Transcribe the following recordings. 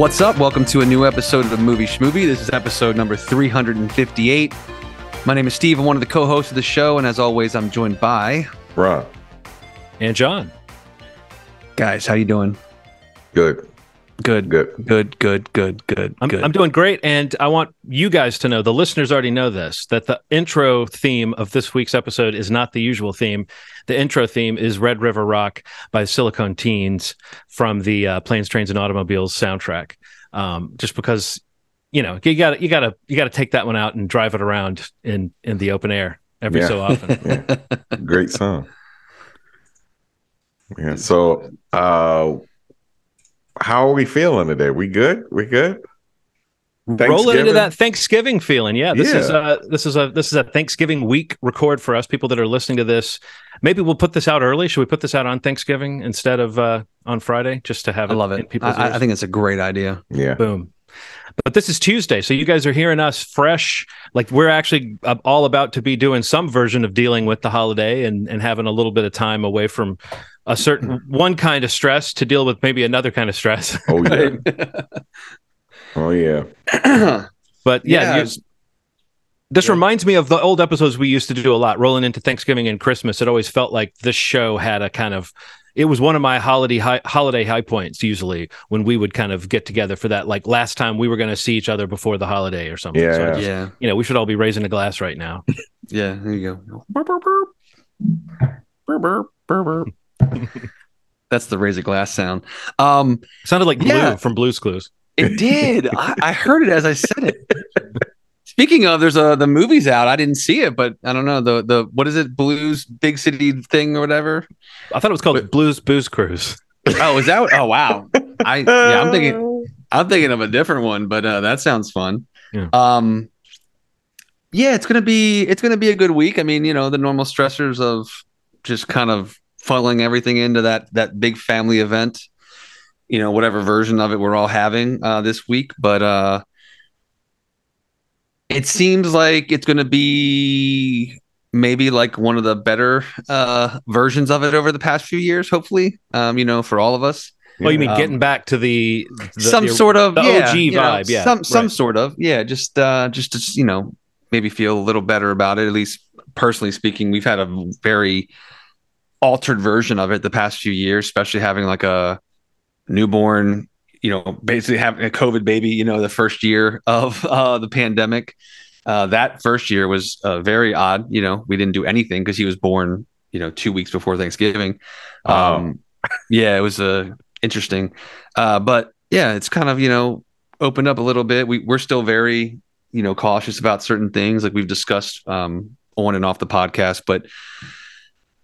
What's up? Welcome to a new episode of the Movie Schmovie. This is episode number 358. My name is Steve. I'm one of the co-hosts of the show, and as always, I'm joined by Ron. And John. guys. How you doing? Good. Good. Good. Good. Good. Good. Good. I'm, good. I'm doing great. And I want you guys to know, the listeners already know this, that the intro theme of this week's episode is not the usual theme. The intro theme is Red River Rock by Silicon Teens from the uh, Planes, Trains, and Automobiles soundtrack. Um, just because, you know, you got to you got to you got to take that one out and drive it around in in the open air every Yeah. so often. Yeah. Great song. Yeah. So, uh, how are we feeling today? We good? We good? Roll it into that Thanksgiving feeling. Yeah, this is Yeah. uh this is a this is a Thanksgiving week record for us people that are listening to this. Maybe we'll put this out early. Should we put this out on Thanksgiving instead of uh on Friday just to have I love it. I, I think it's a great idea. Yeah. boom. But this is Tuesday, so you guys are hearing us fresh. Like we're actually uh, all about to be doing some version of dealing with the holiday and and having a little bit of time away from a certain mm-hmm. one kind of stress to deal with maybe another kind of stress. Oh yeah. oh yeah. But yeah, Yeah. you- this Yeah. reminds me of the old episodes we used to do a lot, rolling into Thanksgiving and Christmas. It always felt like this show had a kind of. It was one of my holiday high, holiday high points. Usually, when we would kind of get together for that, like last time we were going to see each other before the holiday or something. Yeah, So yeah. just- yeah. you know, we should all be raising a glass right now. Yeah. There you go. Burp, burp, burp. Burp, burp, burp, burp. That's the razor glass sound. Um, sounded like Blue Yeah. from Blue's Clues. It did. I, I heard it as I said it. Speaking of, there's a the movie's out. I didn't see it, but I don't know the the what is it? Blues Big City thing or whatever. I thought it was called But- Blues Booze Cruise. Oh, is that? Oh, wow. I yeah, I'm thinking I'm thinking of a different one, but uh, that sounds fun. Yeah. Um, yeah, it's gonna be it's gonna be a good week. I mean, you know, the normal stressors of just kind of funneling everything into that that big family event. You know, whatever version of it we're all having uh, this week, but uh, it seems like it's gonna be maybe like one of the better uh, versions of it over the past few years. Hopefully, um, you know, for all of us Oh, you mean Um, getting back to the, the some the- sort of the yeah, OG you know, vibe, yeah, some some right. sort of yeah just uh just to you know maybe feel a little better about it at least personally speaking we've had a very altered version of it the past few years especially having like a newborn you know basically having a covid baby you know the first year of uh the pandemic. Uh that first year was uh, very odd you know we didn't do anything because he was born you know two weeks before thanksgiving. Um yeah it was uh interesting. Uh but yeah it's kind of you know opened up a little bit. We, we're still very you know cautious about certain things like we've discussed um on and off the podcast but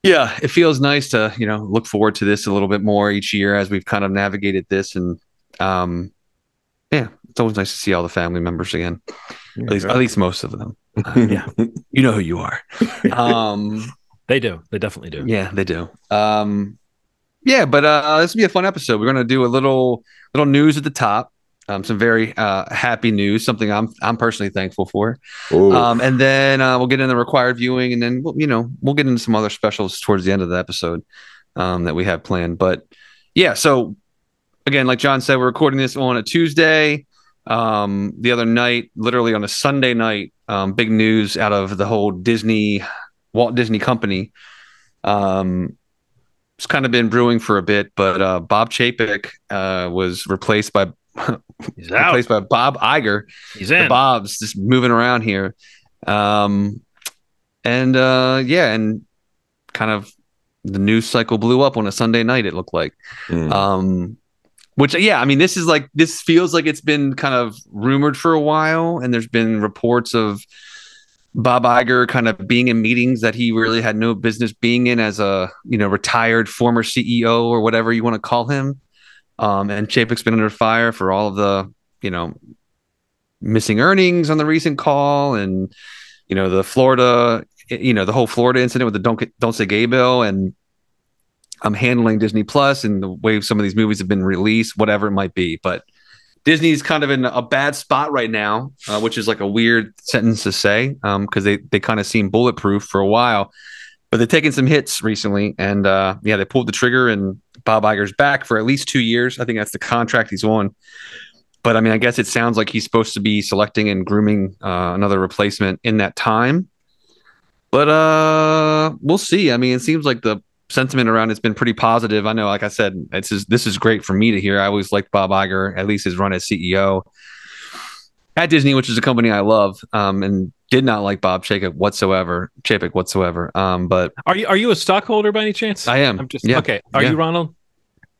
yeah it feels nice to you know look forward to this a little bit more each year as we've kind of navigated this and um yeah it's always nice to see all the family members again at least at least most of them Yeah. you know who you are um They do. They definitely do. yeah, they do. Um, yeah, but uh, this will be a fun episode. We're gonna do a little little news at the top. Um, some very uh, happy news, something I'm I'm personally thankful for. Um, and then uh, we'll get into the required viewing, and then we'll, you know we'll get into some other specials towards the end of the episode um, that we have planned. But yeah, so again, like John said, we're recording this on a Tuesday. Um, the other night, literally on a Sunday night, um, big news out of the whole Disney Walt Disney Company. Um, it's kind of been brewing for a bit, but uh, Bob Chapek uh, was replaced by He's out. replaced by Bob Iger He's the in. Bobs just moving around here. Um, and uh, yeah, and kind of the news cycle blew up on a Sunday night. It looked like, Mm. um, which yeah, I mean, this is like this feels like it's been kind of rumored for a while, and there's been reports of Bob Iger kind of being in meetings that he really had no business being in as a you know retired former CEO or whatever you want to call him. Um, and Chapek's been under fire for all of the you know missing earnings on the recent call and you know the Florida you know the whole Florida incident with the don't don't say gay bill and I'm handling Disney Plus and the way some of these movies have been released whatever it might be. But Disney's kind of in a bad spot right now uh, which is like a weird sentence to say because they they kind of seem bulletproof for a while. But they've taken some hits recently and uh, yeah they pulled the trigger and Bob Iger's back for at least two years I think that's the contract he's on but I mean, I guess it sounds like he's supposed to be selecting and grooming uh, another replacement in that time. But uh, we'll see. I mean, it seems like the sentiment around it's been pretty positive. I know, like I said, it's just, this is great for me to hear. I always liked Bob Iger, at least his run as CEO at Disney, which is a company I love, um, and did not like Bob Chapek whatsoever. Chapek whatsoever. Um, but are you are you a stockholder by any chance? I am. I'm just yeah. okay. Are Yeah. you Ronald?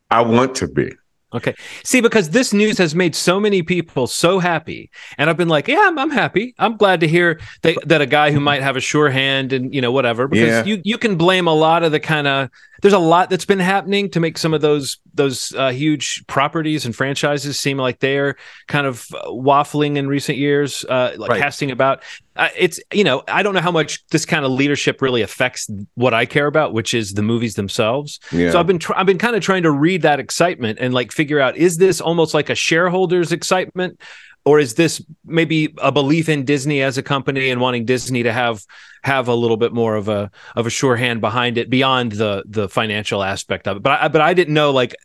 I want to be. Okay. See, because this news has made so many people so happy, and I've been like, yeah, I'm, I'm happy. I'm glad to hear that, that a guy who might have a sure hand and you know whatever, because Yeah. you you can blame a lot of the kind of there's a lot that's been happening to make some of those those uh, huge properties and franchises seem like they're kind of uh, waffling in recent years, uh, like Right. casting about. Uh, it's you know I don't know how much this kind of leadership really affects what I care about, which is the movies themselves. Yeah. So I've been tr- I've been kind of trying to read that excitement and like figure out is this almost like a shareholders excitement or is this maybe a belief in Disney as a company and wanting Disney to have have a little bit more of a of a sure hand behind it beyond the the financial aspect of it. But I, but I didn't know like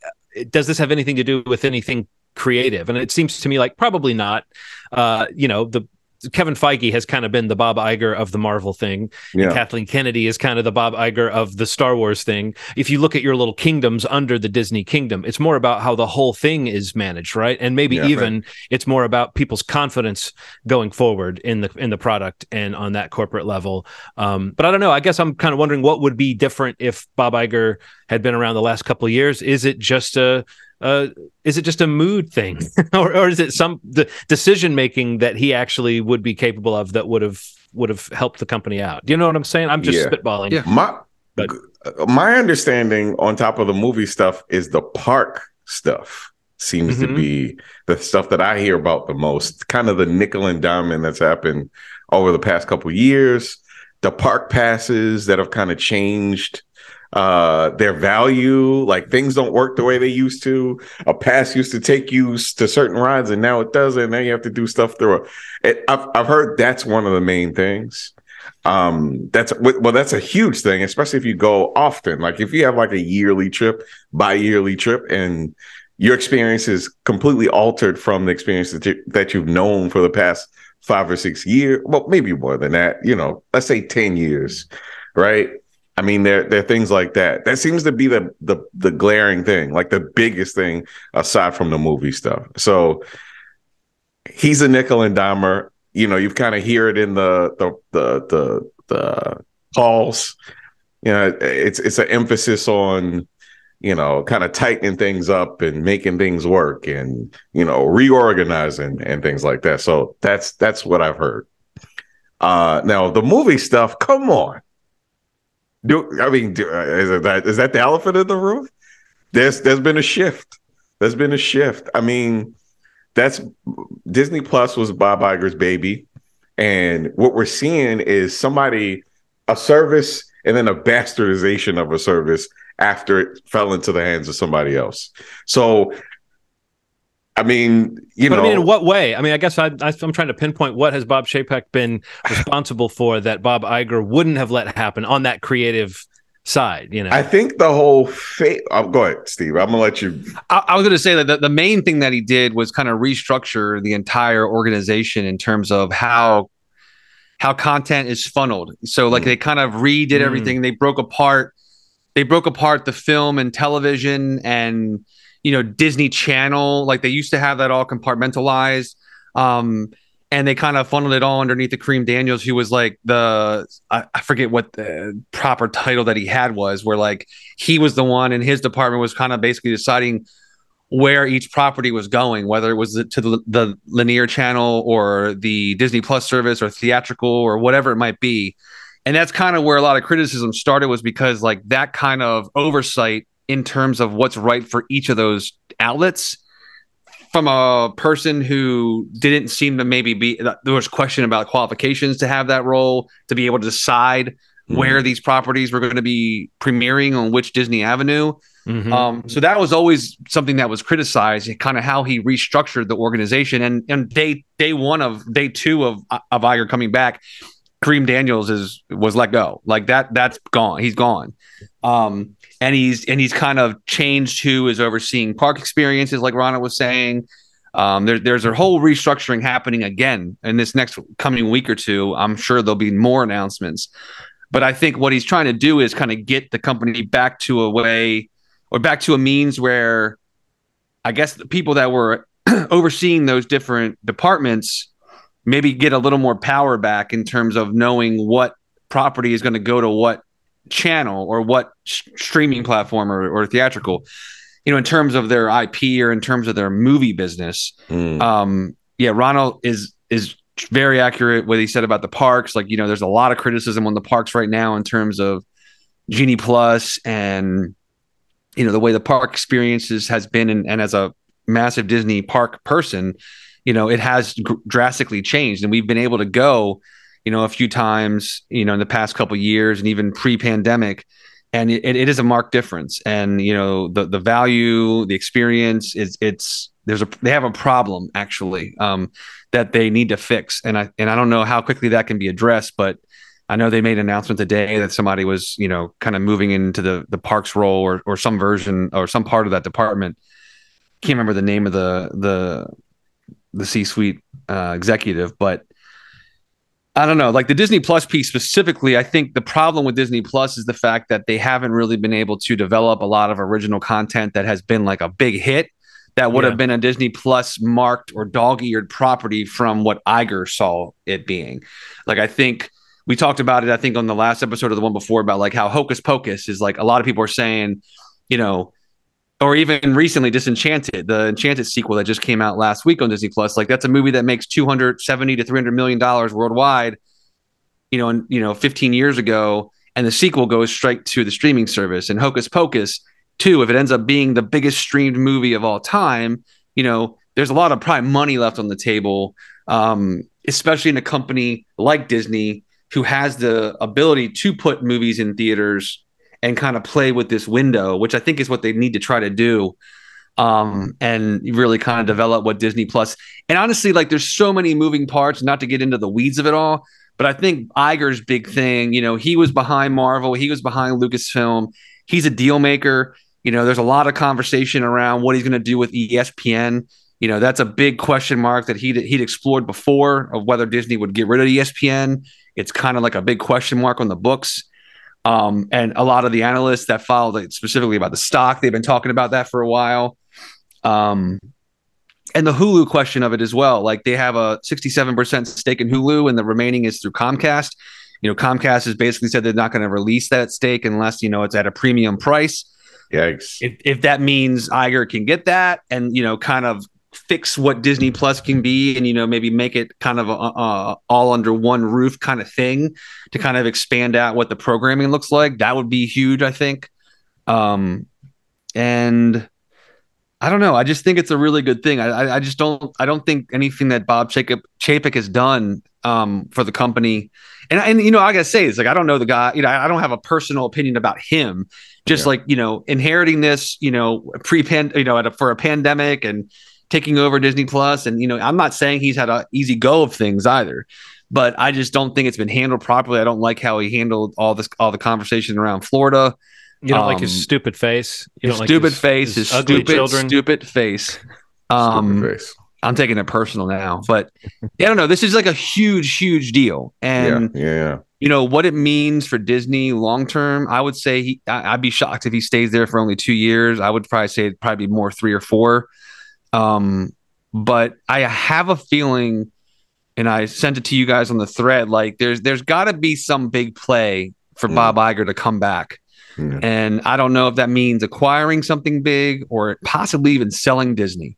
does this have anything to do with anything creative? And it seems to me like probably not. Uh, you know the. Kevin Feige has kind of been the Bob Iger of the Marvel thing. yeah. And Kathleen Kennedy is kind of the Bob Iger of the Star Wars thing. If you look at your little kingdoms under the Disney kingdom, it's more about how the whole thing is managed, right? And maybe Yeah, even it's more about people's confidence going forward in the in the product and on that corporate level. Um, but I don't know. I guess I'm kind of wondering what would be different if Bob Iger had been around the last couple of years. Is it just a uh, is it just a mood thing, or, or is it some the decision making that he actually would be capable of that would have would have helped the company out? Do you know what I'm saying? I'm just Yeah. spitballing. Yeah. My But- my understanding on top of the movie stuff is the park stuff seems to Mhm. be the stuff that I hear about the most. Kind of the nickel and diamond that's happened over the past couple years. The park passes that have kind of changed uh their value like things don't work the way they used to. A pass used to take you to certain rides and now it doesn't. Now you have to do stuff through it, I've, I've heard that's one of the main things. Um that's well that's a huge thing especially if you go often. Like if you have like a yearly trip bi-yearly trip and your experience is completely altered from the experience that, you, that you've known for the past five or six years well maybe more than that you know let's say 10 years right i mean there there are things like that that seems to be the the the glaring thing like the biggest thing aside from the movie stuff so he's a nickel and dimer you know, you kind of hear it in the the the the, the calls. You know, it's it's an emphasis on you know kind of tightening things up and making things work and you know reorganizing and things like that. So that's that's what I've heard. Uh, now the movie stuff, come on. Do I mean do, uh, is that is that the elephant in the room? There's there's been a shift. There's been a shift. I mean, that's Disney Plus was Bob Iger's baby, and what we're seeing is somebody a service and then a bastardization of a service after it fell into the hands of somebody else. So, I mean, you but know, I mean, in what way? I mean, I guess I, I, I'm trying to pinpoint what has Bob Chapek been responsible for that Bob Iger wouldn't have let happen on that creative side. You know, I think the whole fate. Oh, go ahead, Steve. I'm gonna let you. I, I was going to say that the, the main thing that he did was kind of restructure the entire organization in terms of how how content is funneled. So like Mm. they kind of redid Mm. everything. They broke apart they broke apart the film and television and you know Disney Channel. Like they used to have that all compartmentalized. Um and they kind of funneled it all underneath the Kareem Daniels, who was like the I, I forget what the proper title that he had was, where like he was the one and his department was kind of basically deciding where each property was going, whether it was to the, the linear channel or the Disney Plus service or theatrical or whatever it might be. And that's kind of where a lot of criticism started was because like that kind of oversight in terms of what's right for each of those outlets from a person who didn't seem to maybe be there was question about qualifications to have that role to be able to decide where these properties were going to be premiering on which Disney Avenue. Mhm. Um, so that was always something that was criticized, kind of how he restructured the organization. And and day day one of day two of of Iger coming back, Kareem Daniels is was let go. Like that that's gone. He's gone. Um, and he's and he's kind of changed who is overseeing park experiences, like Ron was saying. Um, there, there's a whole restructuring happening again in this next coming week or two. I'm sure there'll be more announcements. But I think what he's trying to do is kind of get the company back to a way or back to a means where I guess the people that were overseeing those different departments maybe get a little more power back in terms of knowing what property is going to go to what channel or what sh- streaming platform or, or theatrical you know, in terms of their IP or in terms of their movie business. Mm. Um, yeah, Ronald is is very accurate what he said about the parks. Like, you know, there's a lot of criticism on the parks right now in terms of Genie Plus and you know the way the park experiences has been, and, and as a massive Disney park person, you know, it has gr- drastically changed, and we've been able to go, you know, a few times, you know, in the past couple years, and even pre-pandemic. And it, it is a marked difference. And you know the the value the experience is it's there's a they have a problem actually um, that they need to fix. And i and i don't know how quickly that can be addressed but i know they made an announcement today that somebody was you know kind of moving into the the parks role or or some version or some part of that department. Can't remember the name of the the the c-suite uh, executive but I don't know, like the Disney Plus piece specifically. I think the problem with Disney Plus is the fact that they haven't really been able to develop a lot of original content that has been like a big hit that would yeah. have been a Disney Plus marked or dog eared property from what Iger saw it being. Like, I think we talked about it, I think, on the last episode of the one before about like how Hocus Pocus is like a lot of people are saying, you know, or even recently disenchanted the enchanted sequel that just came out last week on disney plus. Like that's a movie that makes 270 to 300 million dollars worldwide you know and you know 15 years ago and the sequel goes straight to the streaming service. And hocus pocus too if it ends up being the biggest streamed movie of all time you know there's a lot of prime money left on the table um, especially in a company like disney who has the ability to put movies in theaters and kind of play with this window, which I think is what they need to try to do. Um, and really kind of develop what Disney Plus. And honestly, like there's so many moving parts, not to get into the weeds of it all, but I think Iger's big thing, you know, he was behind Marvel, he was behind Lucasfilm, he's a deal maker. You know, there's a lot of conversation around what he's going to do with ESPN. You know, that's a big question mark that he'd, he'd explored before of whether Disney would get rid of ESPN. It's kind of like a big question mark on the books. Um, and a lot of the analysts that followed it specifically about the stock, they've been talking about that for a while. Um, and the Hulu question of it as well. Like they have a 67% stake in Hulu, and the remaining is through Comcast. You know, Comcast has basically said they're not going to release that stake unless, you know, it's at a premium price. Yikes. If, if that means Iger can get that and, you know, kind of fix what Disney Plus can be and you know maybe make it kind of a, a, all under one roof kind of thing to kind of expand out what the programming looks like that would be huge I think. Um and I don't know. I just think it's a really good thing. I I just don't I don't think anything that Bob Chapek, Chapek has done um for the company and and you know I gotta say it's like I don't know the guy you know I don't have a personal opinion about him. Just yeah. like you know inheriting this you know pre pan you know a, for a pandemic and taking over Disney Plus. And, you know, I'm not saying he's had an easy go of things either, but I just don't think it's been handled properly. I don't like how he handled all this, all the conversation around Florida. You don't um, like his um, stupid face. You his stupid like his, face. His, his stupid, children. stupid face. Um, stupid face. I'm taking it personal now, but I don't know. This is like a huge, huge deal, and yeah, yeah, you know what it means for Disney long term. I would say he, I, would be shocked if he stays there for only two years. I would probably say it'd probably be more three or four. Um, but I have a feeling, and I sent it to you guys on the thread. Like there's there's got to be some big play for mm. Bob Iger to come back. Mm. And I don't know if that means acquiring something big or possibly even selling Disney.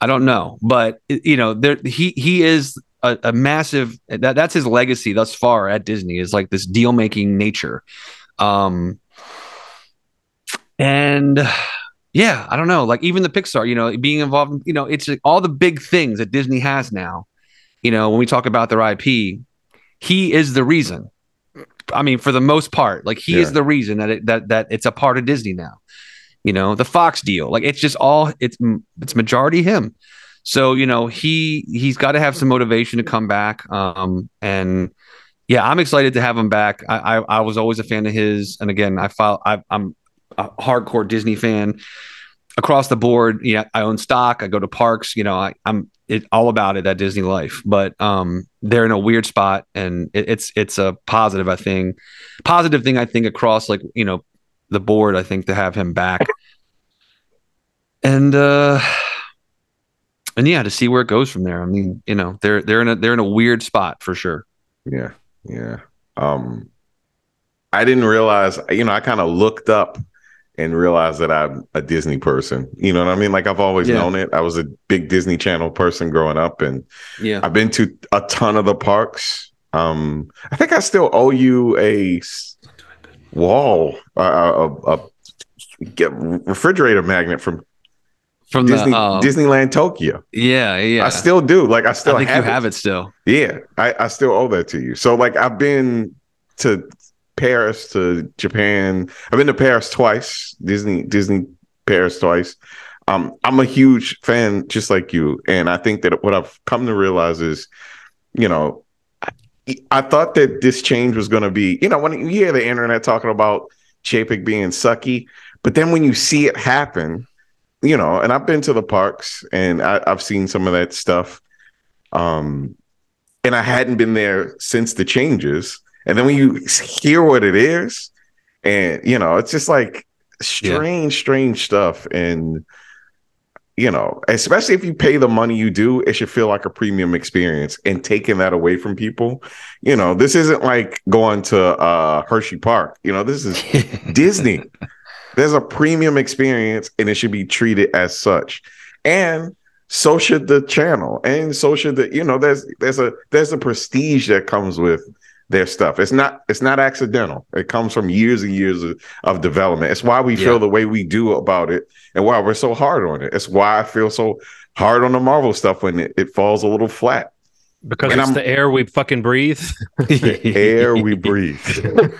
I don't know, but you know, there he he is a, a, massive that that's his legacy thus far at Disney is like this deal making nature. Um, and yeah, I don't know. Like even the Pixar, you know, being involved, you know, it's like all the big things that Disney has now. You know, when we talk about their IP, he is the reason. I mean, for the most part, like he yeah. is the reason that it, that that it's a part of Disney now. You know, the Fox deal, like it's just all it's it's majority him. So you know, he he's got to have some motivation to come back. Um, and yeah, I'm excited to have him back. I I, I was always a fan of his, and again, I follow. I, I'm a hardcore Disney fan. across the board, yeah, I own stock. I go to parks. You know, I, I'm it, all about it. That Disney Life. But um, they're in a weird spot, and it, it's it's a positive. I think positive thing. I think across like you know the board. I think to have him back, and uh, and yeah, to see where it goes from there. I mean, you know, they're they're in a they're in a weird spot for sure. Yeah, yeah. Um, I didn't realize. You know, I kind of looked up and realize that I'm a Disney person. You know what I mean? Like I've always Yeah. known it. I was a big Disney Channel person growing up, and Yeah. I've been to a ton of the parks. Um, I think I still owe you a wall, a, a, a refrigerator magnet from From Disney, the uh, Disneyland Tokyo. yeah, yeah. I still do. Like I still I think have, you it. have it still. Yeah, I, I still owe that to you. So like I've been to Paris, to Japan. I've been to Paris twice. Disney Disney Paris twice. Um, I'm a huge fan, just like you, and I think that what I've come to realize is, you know, I, I thought that this change was going to be, you know, when you hear the internet talking about Chapek being sucky, but then when you see it happen, you know, and I've been to the parks and I, I've seen some of that stuff. Um, and I hadn't been there since the changes. And then when you hear what it is, and you know, it's just like strange, strange stuff. And you know, especially if you pay the money you do, it should feel like a premium experience. And taking that away from people, you know, this isn't like going to uh Hershey Park. You know, this is Disney. There's a premium experience and it should be treated as such. And so should the channel. And so should the, you know, there's there's a there's a prestige that comes with their stuff. It's not it's not accidental. It comes from years and years of, of development. It's why we Yeah. feel the way we do about it and why we're so hard on it. It's why I feel so hard on the Marvel stuff when it, it falls a little flat. because And it's I'm- the air we fucking breathe. The air we breathe.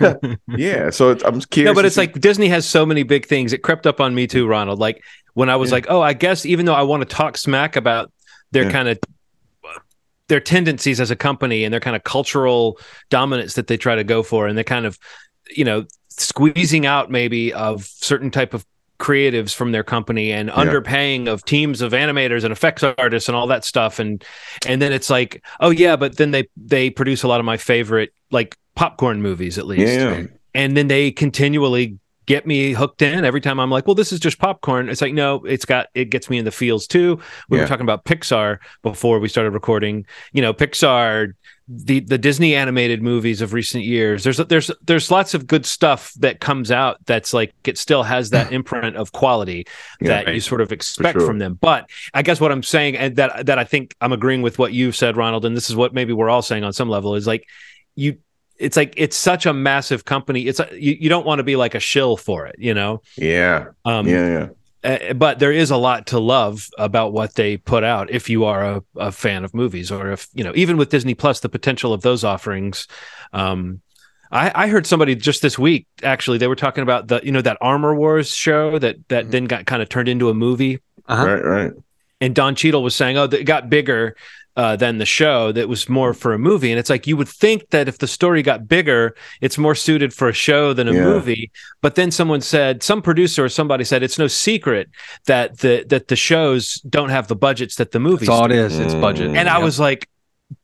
yeah. So it's, I'm curious. no, but it's see- like Disney has so many big things. It crept up on me too, Ronald. Like when I was Yeah. like, oh, I guess even though I want to talk smack about their Yeah. kind of their tendencies as a company and their kind of cultural dominance that they try to go for, and they're kind of, you know, squeezing out maybe of certain type of creatives from their company and underpaying of teams of animators and effects artists and all that stuff. And and then it's like oh yeah but then they they produce a lot of my favorite like popcorn movies at least. Yeah. and then they continually get me hooked in every time I'm like, well, this is just popcorn. It's like, no, it's got it gets me in the feels too. We Yeah. were talking about Pixar before we started recording. You know, Pixar, the the Disney animated movies of recent years. There's there's there's lots of good stuff that comes out that's like it still has that imprint of quality Yeah, that right. you sort of expect sure. from them. But I guess what I'm saying and that that I think I'm agreeing with what you've said, Ronald, and this is what maybe we're all saying on some level is like you it's like it's such a massive company. It's a, you, you don't want to be like a shill for it, you know. Yeah. Um, Yeah. Yeah. uh, but there is a lot to love about what they put out if you are a, a fan of movies or if you know even with disney plus the potential of those offerings um I, I heard somebody just this week actually they were talking about the you know that armor wars show that that Mm-hmm. then got kind of turned into a movie Uh-huh. Right. Right. And don Cheadle was saying oh it got bigger uh, than the show that was more for a movie and it's like you would think that if the story got bigger it's more suited for a show than a Yeah. movie but then someone said some producer or somebody said it's no secret that the that the shows don't have the budgets that the movies That's all it do. is. It's budget. And i was like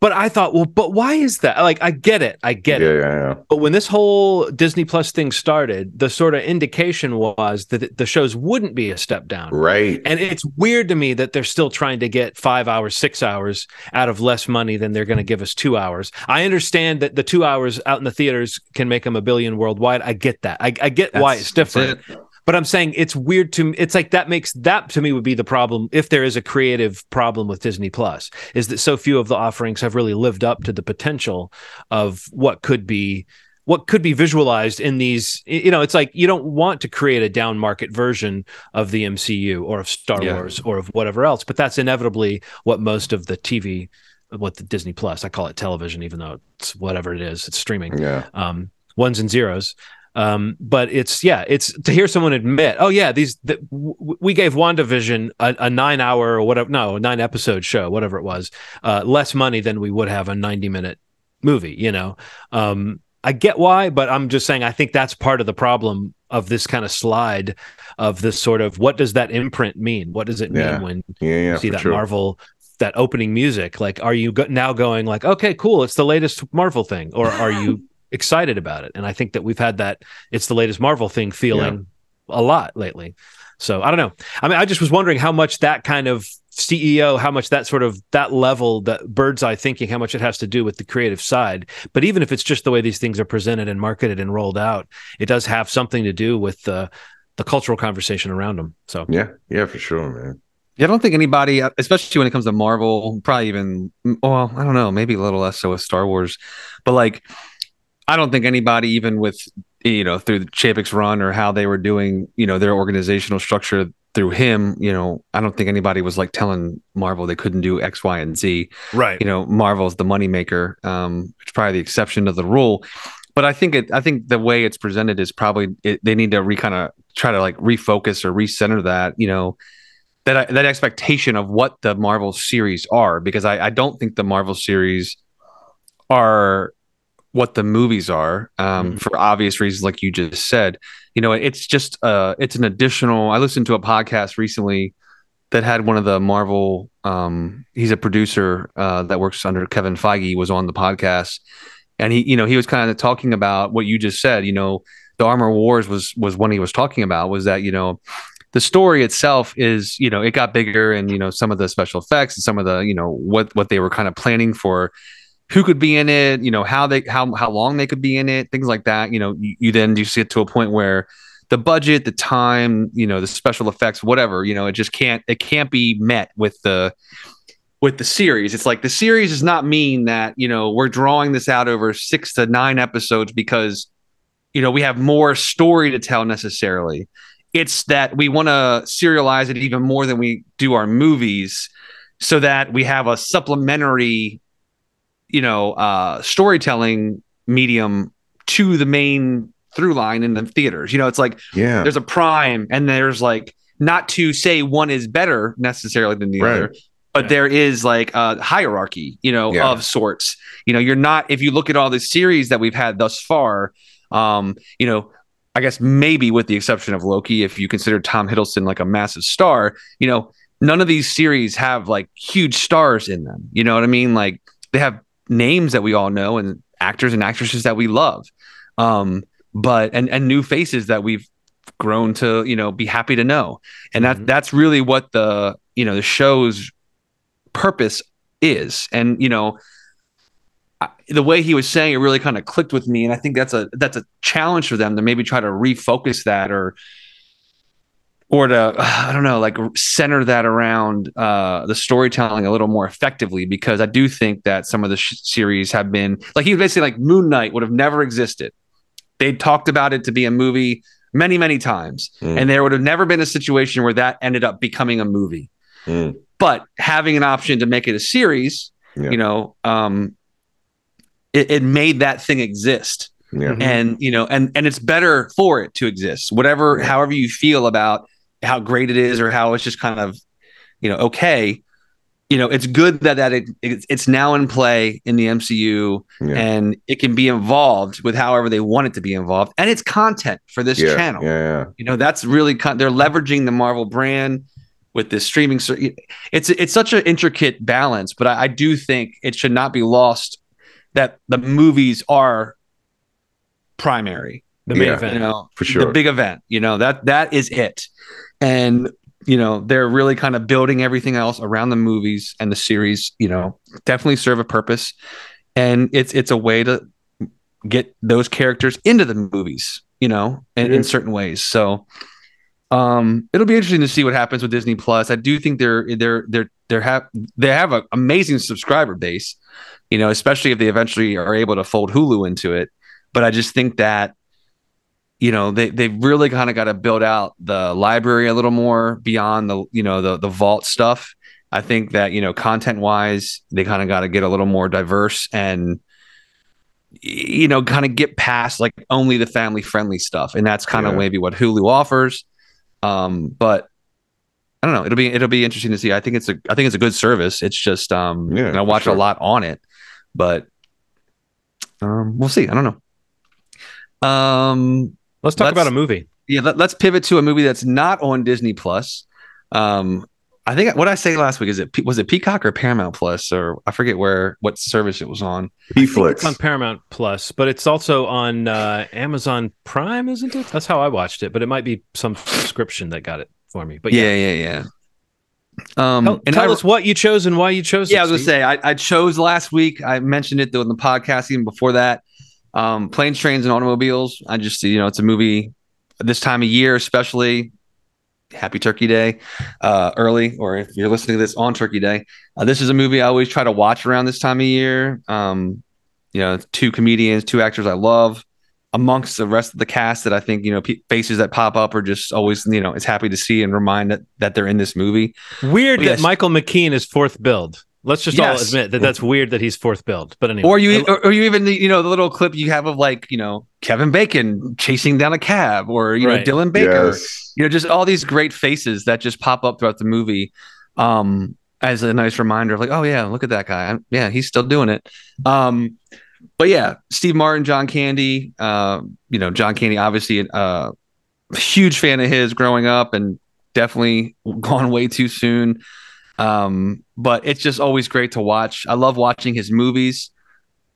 but i thought well but why is that like i get it i get yeah, it yeah, yeah. but when this whole disney plus thing started the sort of indication was that the shows wouldn't be a step down Right. and it's weird to me that they're still trying to get five hours, six hours out of less money than they're going to give us two hours. I understand that the two hours out in the theaters can make them a billion worldwide. I get that. I, I get why it's different. that's it. But I'm saying it's weird to it's like that makes that to me would be the problem if there is a creative problem with Disney Plus is that so few of the offerings have really lived up to the potential of what could be what could be visualized in these you know it's like you don't want to create a down market version of the MCU or of Star Yeah. Wars or of whatever else but that's inevitably what most of the TV what the Disney Plus I call it television even though it's whatever it is it's streaming Yeah. um, ones and zeros. Um, but it's yeah, it's to hear someone admit, oh yeah, these the, w- we gave WandaVision a, a nine hour or whatever, no, a nine episode show, whatever it was, uh, less money than we would have a ninety minute movie. You know, um, I get why, but I'm just saying I think that's part of the problem of this kind of slide of this sort of what does that imprint mean? What does it mean Yeah. when Yeah, yeah, you see that sure. Marvel that opening music? Like, are you go- now going like, okay, cool, it's the latest Marvel thing, or are you excited about it? And I think that we've had that it's the latest Marvel thing feeling a lot lately. So I don't know. I mean, I just was wondering how much that kind of CEO, how much that sort of that level, that bird's eye thinking, how much it has to do with the creative side. But even if it's just the way these things are presented and marketed and rolled out, it does have something to do with the the cultural conversation around them. So Yeah, yeah, for sure, man. Yeah, I don't think anybody, especially when it comes to Marvel, probably even, well, I don't know, maybe a little less so with Star Wars, but like, I don't think anybody, even with, you know, through the Chapek's run or how they were doing, you know, their organizational structure through him, you know, I don't think anybody was like telling Marvel they couldn't do X, Y, and Z. right, You know, Marvel's the moneymaker, um, it's probably the exception to the rule. But I think it, I think the way it's presented is probably it, they need to re kind of try to like refocus or recenter that, you know, that that expectation of what the Marvel series are, because I, I don't think the Marvel series are what the movies are, um, Mhm. for obvious reasons, like you just said. You know, it's just uh, it's an additional. I listened to a podcast recently that had one of the Marvel. Um, he's a producer uh, that works under Kevin Feige. Was on the podcast, and he, you know, he was kind of talking about what you just said. You know, the Armor Wars was was one he was talking about. Was that you know the story itself is you know it got bigger and you know some of the special effects and some of the you know what what they were kind of planning for who could be in it you know how they how how long they could be in it things like that you know you, you then just get to a point where the budget the time you know the special effects whatever you know it just can't it can't be met with the with the series. It's like the series does not mean that you know we're drawing this out over six to nine episodes because you know we have more story to tell necessarily. It's that we want to serialize it even more than we do our movies so that we have a supplementary you know uh storytelling medium to the main through line in the theaters you know it's like Yeah, there's a prime and there's like not to say one is better necessarily than the Right. other but Yeah. there is like a hierarchy you know Yeah. of sorts you know you're not if you look at all the series that we've had thus far um you know i guess maybe with the exception of loki if you consider tom hiddleston like a massive star you know none of these series have like huge stars in them you know what i mean like they have names that we all know and actors and actresses that we love. Um but and and new faces that we've grown to you know be happy to know. And that Mhm. that's really what the you know the show's purpose is. And you know I- the way he was saying it really kind of clicked with me. And i think that's a that's a challenge for them to maybe try to refocus that or or to i don't know like center that around uh the storytelling a little more effectively because i do think that some of the sh- series have been like he was basically like moon knight would have never existed they talked about it to be a movie many many times Mm. and there would have never been a situation where that ended up becoming a movie Mm. but having an option to make it a series Yeah. you know um it, it made that thing exist yeah, Mhm. and you know and and it's better for it to exist whatever Yeah. however you feel about how great it is or how it's just kind of you know okay. You know it's good that that it, it's, it's now in play in the MCU yeah. and it can be involved with however they want it to be involved. And it's content for this yeah, channel. Yeah, you know that's really con- they're leveraging the Marvel brand with this streaming ser- it's it's such an intricate balance but I, I do think it should not be lost that the movies are primary the main Yeah. event. you know for sure. the big event you know that that is it and you know they're really kind of building everything else around the movies and the series you know definitely serve a purpose and it's it's a way to get those characters into the movies you know in, in certain ways so um it'll be interesting to see what happens with disney plus i do think they're they're they're they have they have an amazing subscriber base you know especially if they eventually are able to fold hulu into it but i just think that you know they they've really kind of got to build out the library a little more beyond the you know the the vault stuff. I think that you know content wise they kind of got to get a little more diverse and you know kind of get past like only the family friendly stuff. And that's kind of Yeah. maybe what hulu offers. Um but i don't know. It'll be it'll be interesting to see. I think it's a i think it's a good service. It's just um Yeah, i watch sure. a lot on it. But um we'll see. I don't know. Um Let's talk Let's- about a movie. yeah, let, us pivot to a movie that's not on Disney Plus. Um, I think what I say last week is it was it Peacock or Paramount Plus or I forget where what service it was on. Pflix. It's on Paramount Plus, but it's also on uh, Amazon Prime, isn't it? That's how I watched it, but it might be some subscription that got it for me. But yeah, yeah, yeah. yeah. Um, tell, and tell I, us what you chose and why you chose. Yeah, it, I was gonna say I, I, chose last week. I mentioned it though in the podcast even before that. Um, planes, trains, and automobiles. I just you know it's a movie this time of year, especially. Happy turkey day uh, early or if you're listening to this on turkey day. Uh, this is a movie i always try to watch around this time of year. Um, you know two comedians two actors i love amongst the rest of the cast that i think you know p- faces that pop up are just always you know it's happy to see and remind that that they're in this movie. Weird but that michael mckean is fourth billed Let's just yes. all admit that that's weird that he's fourth billed. But anyway, or you, or, or, you even you know the little clip you have of like you know Kevin Bacon chasing down a cab, or you right. know Dylan Baker. Yes. You know, just all these great faces that just pop up throughout the movie, um, as a nice reminder of like, oh yeah, look at that guy. yeah, he's still doing it. Um, but yeah, Steve Martin, John Candy. Uh, you know, John Candy, obviously, uh, a huge fan of his growing up, and definitely gone way too soon. Um, but it's just always great to watch. I love watching his movies,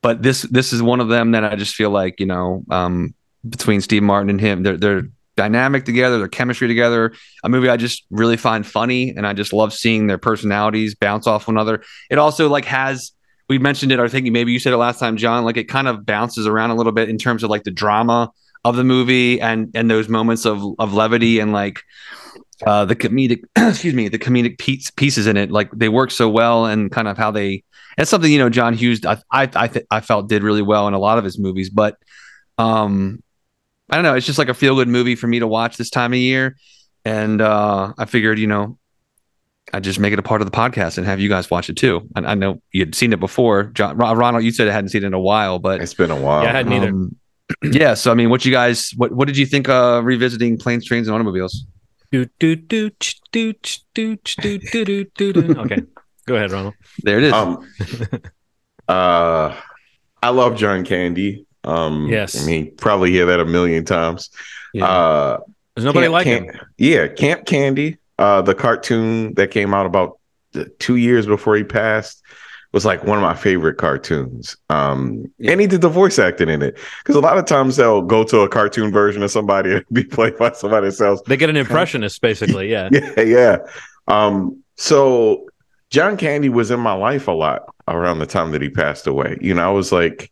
but this this is one of them that I just feel like you know um, between Steve Martin and him, they're they're dynamic together, their chemistry together. A movie I just really find funny, and I just love seeing their personalities bounce off one another. It also like has we mentioned it. I think maybe you said it last time, John. Like it kind of bounces around a little bit in terms of like the drama of the movie and and those moments of of levity and like uh, the comedic, excuse me, the comedic piece, pieces in it, like they work so well, and kind of how they. It's something you know John Hughes, I I I, th- I felt did really well in a lot of his movies, but um, I don't know. It's just like a feel good movie for me to watch this time of year, and uh, I figured you know I just make it a part of the podcast and have you guys watch it too. And I know you'd seen it before. John Ronald, you said it hadn't seen it in a while, but it's been a while. Yeah, I hadn't either. Um, yeah, so I mean, what you guys, what what did you think uh revisiting planes, trains, and automobiles? Okay, go ahead, Ronald. There it is. Um, uh, I love John Candy. Um, yes, I mean probably hear that a million times. Yeah. Uh, There's nobody Camp, like Camp, him. Yeah, Camp Candy, uh, the cartoon that came out about two years before he passed was like one of my favorite cartoons. Um, yeah. and he did the voice acting in it because a lot of times they'll go to a cartoon version of somebody and be played by somebody else. They get an impressionist, basically. Yeah, yeah, yeah. Um, so John Candy was in my life a lot around the time that he passed away. You know, I was like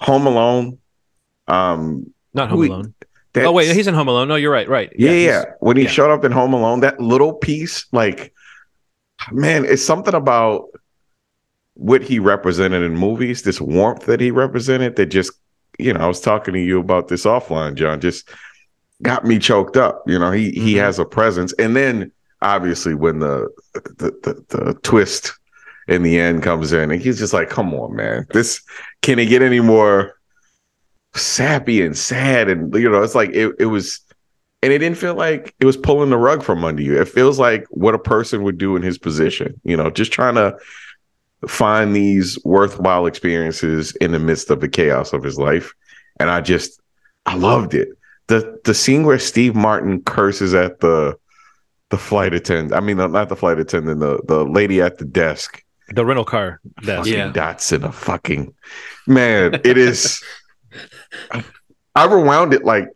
Home Alone. Um, not Home we, Alone. Oh wait, he's in Home Alone. No, you're right. Right. Yeah, yeah. yeah. When he yeah. showed up in Home Alone, that little piece, like, man, it's something about what he represented in movies, this warmth that he represented that just, you know, I was talking to you about this offline, John, just got me choked up. You know, he mm-hmm. he has a presence. And then obviously when the the, the the twist in the end comes in and he's just like, come on, man. This can it get any more sappy and sad? And you know, it's like it, it was and it didn't feel like it was pulling the rug from under you. It feels like what a person would do in his position, you know, just trying to find these worthwhile experiences in the midst of the chaos of his life. And I just, I loved it. The the scene where Steve Martin curses at the the flight attendant. I mean, not the flight attendant, the the lady at the desk. The rental car desk. Yeah. Dots in a fucking man. It is. I rewound it like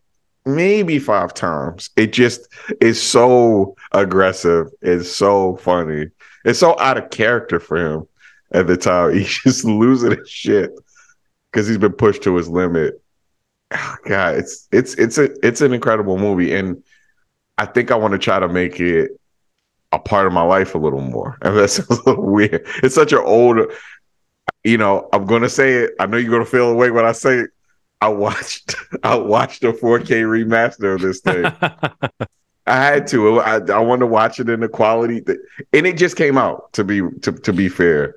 maybe five times. It just is so aggressive. It's so funny. It's so out of character for him at the time. He's just losing his shit because he's been pushed to his limit. Oh, God, it's it's it's a it's an incredible movie, and I think I want to try to make it a part of my life a little more. And that sounds a little weird. It's such an old, you know. I'm gonna say it. I know you're gonna feel away when I say it. I watched I watched a 4K remaster of this thing. I had to. I, I wanted to watch it in the quality that, and it just came out. To be to to be fair,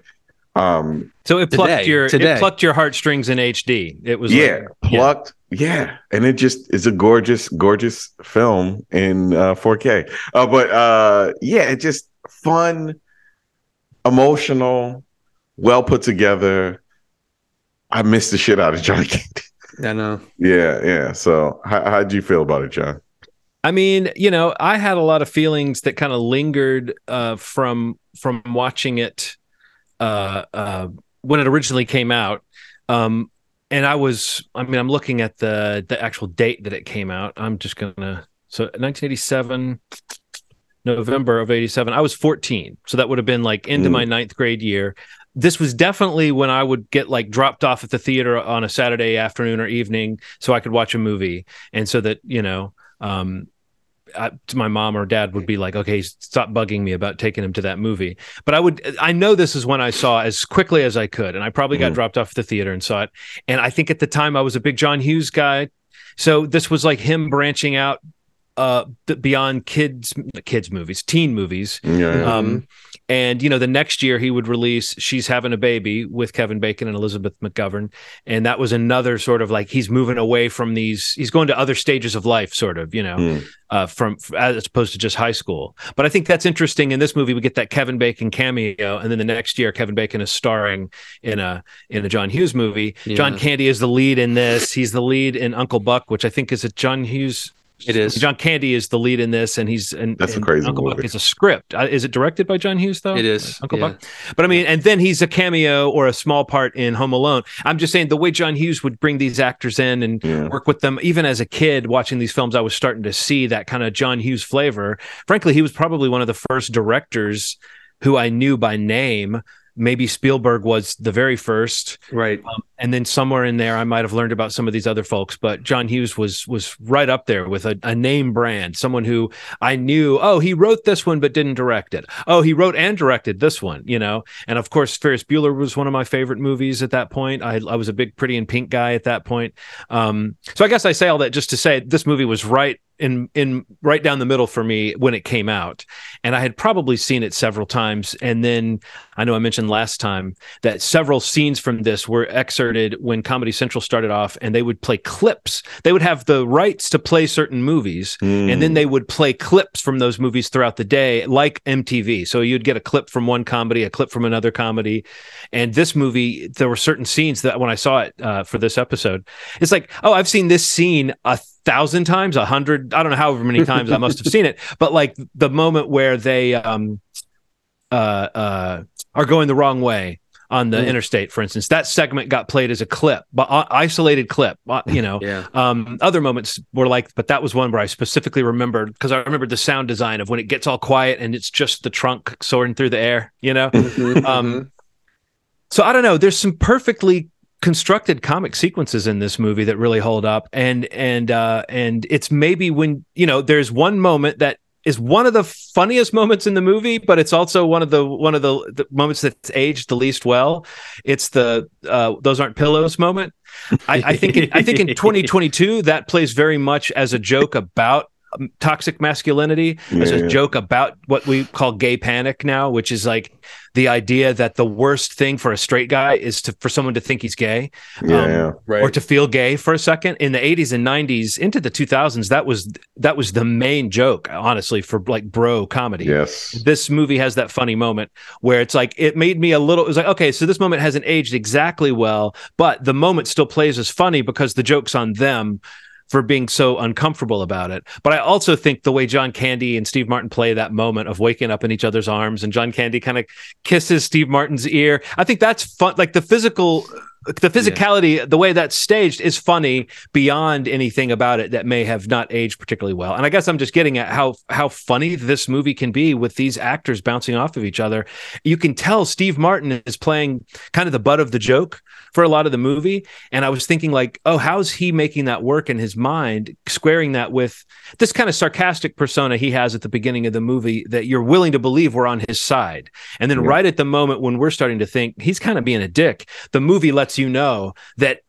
um, so it plucked today, your today. it plucked your heartstrings in HD. It was yeah, like, plucked. Yeah. yeah. and it just is a gorgeous, gorgeous film in uh, 4K. Uh, but uh, yeah, it just fun, emotional, well put together. I missed the shit out of Johnny Candy. I know. Yeah, yeah. So how how'd you feel about it, John? I mean, you know, I had a lot of feelings that kind of lingered uh, from from watching it uh, uh, when it originally came out. Um, and I was, I mean, I'm looking at the the actual date that it came out. I'm just gonna so 1987, November of 87. I was 14, so that would have been like into mm. my ninth grade year. This was definitely when I would get like dropped off at the theater on a Saturday afternoon or evening, so I could watch a movie, and so that you know, um, I, my mom or dad would be like, "Okay, stop bugging me about taking him to that movie." But I would, I know this is when I saw as quickly as I could, and I probably got mm. dropped off at the theater and saw it. And I think at the time I was a big John Hughes guy, so this was like him branching out uh beyond kids kids movies teen movies yeah. um and you know, the next year he would release "She's Having a Baby" with Kevin Bacon and Elizabeth McGovern, and that was another sort of like he's moving away from these. He's going to other stages of life, sort of, you know, mm. uh, from as opposed to just high school. But I think that's interesting. In this movie, we get that Kevin Bacon cameo, and then the next year, Kevin Bacon is starring in a in a John Hughes movie. Yeah. John Candy is the lead in this. He's the lead in Uncle Buck, which I think is a John Hughes it is. John Candy is the lead in this, and he's and that's and a crazy Uncle movie. Buck is a script. Uh, is it directed by John Hughes though? It is. Uncle yeah. Buck. But I mean, and then he's a cameo or a small part in Home Alone. I'm just saying the way John Hughes would bring these actors in and yeah. work with them. Even as a kid watching these films, I was starting to see that kind of John Hughes flavor. Frankly, he was probably one of the first directors who I knew by name maybe Spielberg was the very first, right? Um, and then somewhere in there, I might have learned about some of these other folks. But John Hughes was was right up there with a, a, name brand, someone who I knew. Oh, he wrote this one but didn't direct it. Oh, he wrote and directed this one. You know, and of course, Ferris Bueller was one of my favorite movies at that point. I, I was a big Pretty in Pink guy at that point. Um, so I guess I say all that just to say this movie was right in in right down the middle for me when it came out and i had probably seen it several times and then i know i mentioned last time that several scenes from this were excerpted when comedy central started off and they would play clips. They would have the rights to play certain movies mm. and then they would play clips from those movies throughout the day like mtv so you'd get a clip from one comedy a clip from another comedy. And this movie there were certain scenes that when i saw it uh, for this episode it's like oh i've seen this scene a thousand times, a hundred, I don't know however many times I must have seen it, but like the moment where they um uh uh are going the wrong way on the mm. interstate, for instance, that segment got played as a clip, but uh, isolated clip. Uh, you know, yeah. um, other moments were like, but that was one where I specifically remembered because I remembered the sound design of when it gets all quiet and it's just the trunk soaring through the air. You know, mm-hmm. um, mm-hmm. so I don't know. There's some perfectly constructed comic sequences in this movie that really hold up and and uh and it's maybe when you know there's one moment that is one of the funniest moments in the movie but it's also one of the one of the, the moments that's aged the least well. It's the uh those aren't pillows moment. I, I think in, i think in 2022 that plays very much as a joke about toxic masculinity yeah, as a yeah. joke about what we call gay panic now, which is like the idea that the worst thing for a straight guy is to for someone to think he's gay, yeah, um, yeah. Right. or to feel gay for a second. In the 80s and 90s, into the 2000s, that was that was the main joke, honestly, for like bro comedy. Yes, this movie has that funny moment where it's like it made me a little. It was like okay, so this moment hasn't aged exactly well, but the moment still plays as funny because the joke's on them for being so uncomfortable about it. But I also think the way John Candy and Steve Martin play that moment of waking up in each other's arms and John Candy kind of kisses Steve Martin's ear, I think that's fun. Like the physical the physicality, yeah. the way that's staged is funny beyond anything about it that may have not aged particularly well. And I guess I'm just getting at how how funny this movie can be with these actors bouncing off of each other. You can tell Steve Martin is playing kind of the butt of the joke for a lot of the movie. And I was thinking like, oh, how's he making that work in his mind, squaring that with this kind of sarcastic persona he has at the beginning of the movie that you're willing to believe we're on his side. And then yeah. right at the moment when we're starting to think he's kind of being a dick, the movie lets you know that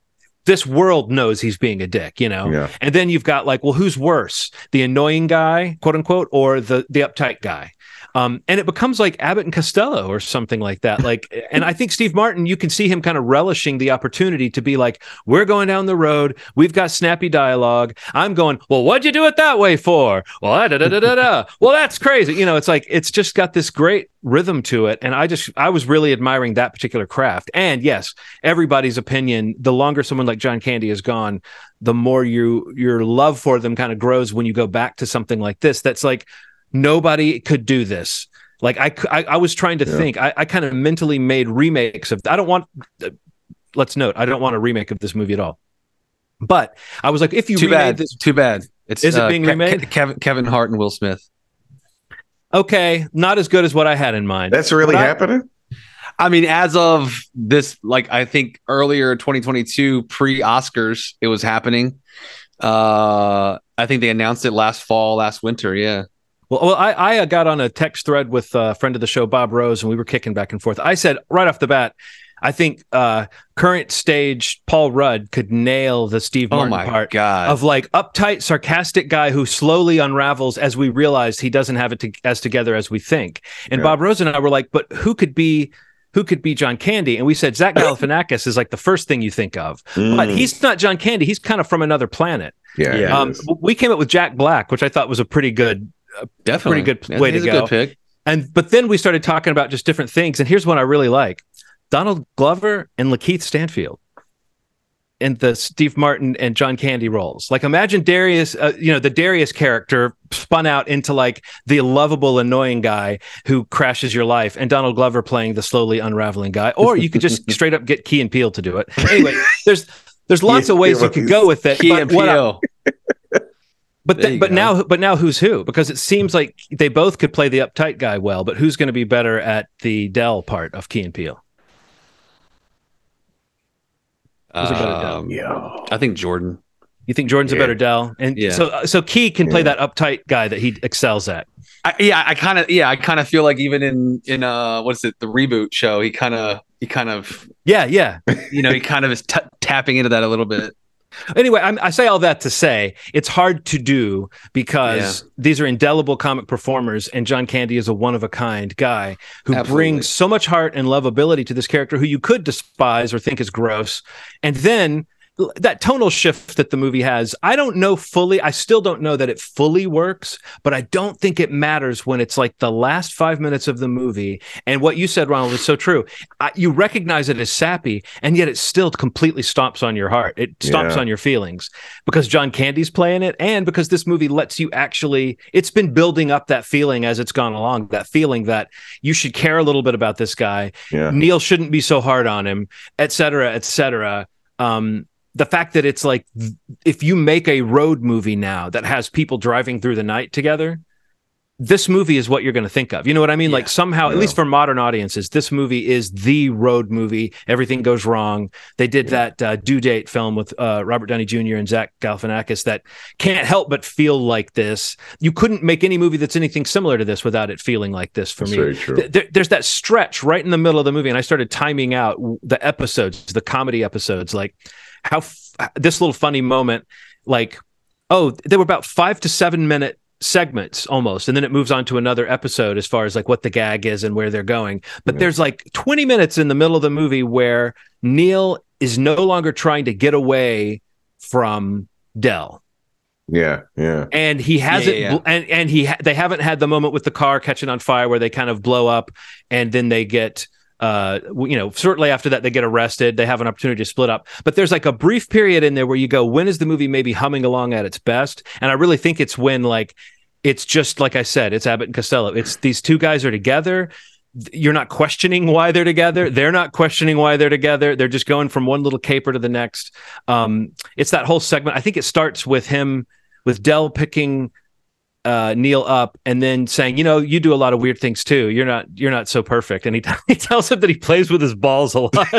this world knows he's being a dick, you know? Yeah. And then you've got like, well, who's worse? The annoying guy, quote unquote, or the the uptight guy? Um, and it becomes like Abbott and Costello or something like that. Like, and I think Steve Martin, you can see him kind of relishing the opportunity to be like, we're going down the road. We've got snappy dialogue. I'm going, well, what'd you do it that way for? Well, da, da, da, da, da. well, that's crazy. You know, it's like, it's just got this great rhythm to it and i just i was really admiring that particular craft and yes everybody's opinion the longer someone like john candy is gone the more you your love for them kind of grows when you go back to something like this that's like nobody could do this like i i, I was trying to yeah. think i, I kind of mentally made remakes of i don't want let's note i don't want a remake of this movie at all but i was like if you too bad this too bad it's is it uh, being remade Ke- Kevin, Kevin hart and will smith okay, not as good as what I had in mind. That's really but happening. I, I mean, as of this, like I think earlier 2022, pre Oscars, it was happening. Uh, I think they announced it last fall, last winter. Yeah. Well, well, I, I got on a text thread with a friend of the show, Bob Rose, and we were kicking back and forth. I said right off the bat, I think uh, current stage Paul Rudd could nail the Steve oh Martin oh part God. of like uptight, sarcastic guy who slowly unravels as we realize he doesn't have it to, as together as we think. And yeah. Bob Rose and I were like, but who could be who could be John Candy? And we said Zach Galifianakis is like the first thing you think of, mm. but he's not John Candy. He's kind of from another planet. Yeah um, we came up with Jack Black, which I thought was a pretty good, definitely pretty good way to go. And but then we started talking about just different things. And here's one I really like. Donald Glover and Lakeith Stanfield in the Steve Martin and John Candy roles. Like imagine Darius, uh, you know, the Darius character spun out into like the lovable, annoying guy who crashes your life, and Donald Glover playing the slowly unraveling guy. Or you could just straight up get Key and Peele to do it. Anyway, there's there's lots of ways you could go with it. Key and Peele. But th- but go. now but now who's who? Because it seems like they both could play the uptight guy well, but who's going to be better at the Del part of Key and Peele? Who's a? Um, I think Jordan. You think Jordan's yeah. a better Del, And yeah. so so Key can play yeah. that uptight guy that he excels at. I, yeah, I kind of yeah, I kind of feel like even in in uh what is it the reboot show, he kind of he kind of yeah yeah you know he kind of is t- tapping into that a little bit. Anyway, I'm, i say all that to say it's hard to do because yeah. these are indelible comic performers, and John Candy is a one of a kind guy who Absolutely. brings so much heart and lovability to this character who you could despise or think is gross. And then that tonal shift that the movie has i don't know fully i still don't know that it fully works but i don't think it matters when it's like the last five minutes of the movie and what you said ronald is so true I, you recognize it as sappy and yet it still completely stomps on your heart it stomps yeah. on your feelings because john candy's playing it and because this movie lets you actually it's been building up that feeling as it's gone along that feeling that you should care a little bit about this guy yeah. neal shouldn't be so hard on him et cetera et cetera um, the fact that it's like if you make a road movie now that has people driving through the night together this movie is what you're going to think of. You know what I mean? Yeah. Like somehow, at least for modern audiences, this movie is the road movie. Everything goes wrong. They did yeah. that uh, due date film with uh, Robert Downey Jr. and Zach Galifianakis that can't help but feel like this. You couldn't make any movie that's anything similar to this without it feeling like this for that's me. Th- there's that stretch right in the middle of the movie, and I started timing out the episodes, the comedy episodes, like how f- this little funny moment, like, oh, there were about five to seven minute segments almost and then it moves on to another episode as far as like what the gag is and where they're going. But yeah. there's like 20 minutes in the middle of the movie where neal is no longer trying to get away from del. Yeah yeah. And he hasn't yeah, yeah, and and he ha- they haven't had the moment with the car catching on fire where they kind of blow up and then they get uh, you know, certainly after that they get arrested. They have an opportunity to split up, but there's like a brief period in there where you go, when is the movie maybe humming along at its best? And I really think it's when like it's just like I said, it's Abbott and Costello. It's these two guys are together. You're not questioning why they're together. They're not questioning why they're together. They're just going from one little caper to the next. Um, it's that whole segment. I think it starts with him with Del picking uh, Neal up and then saying, you know, you do a lot of weird things too. You're not you're not so perfect. And he, t- he tells him that he plays with his balls a lot.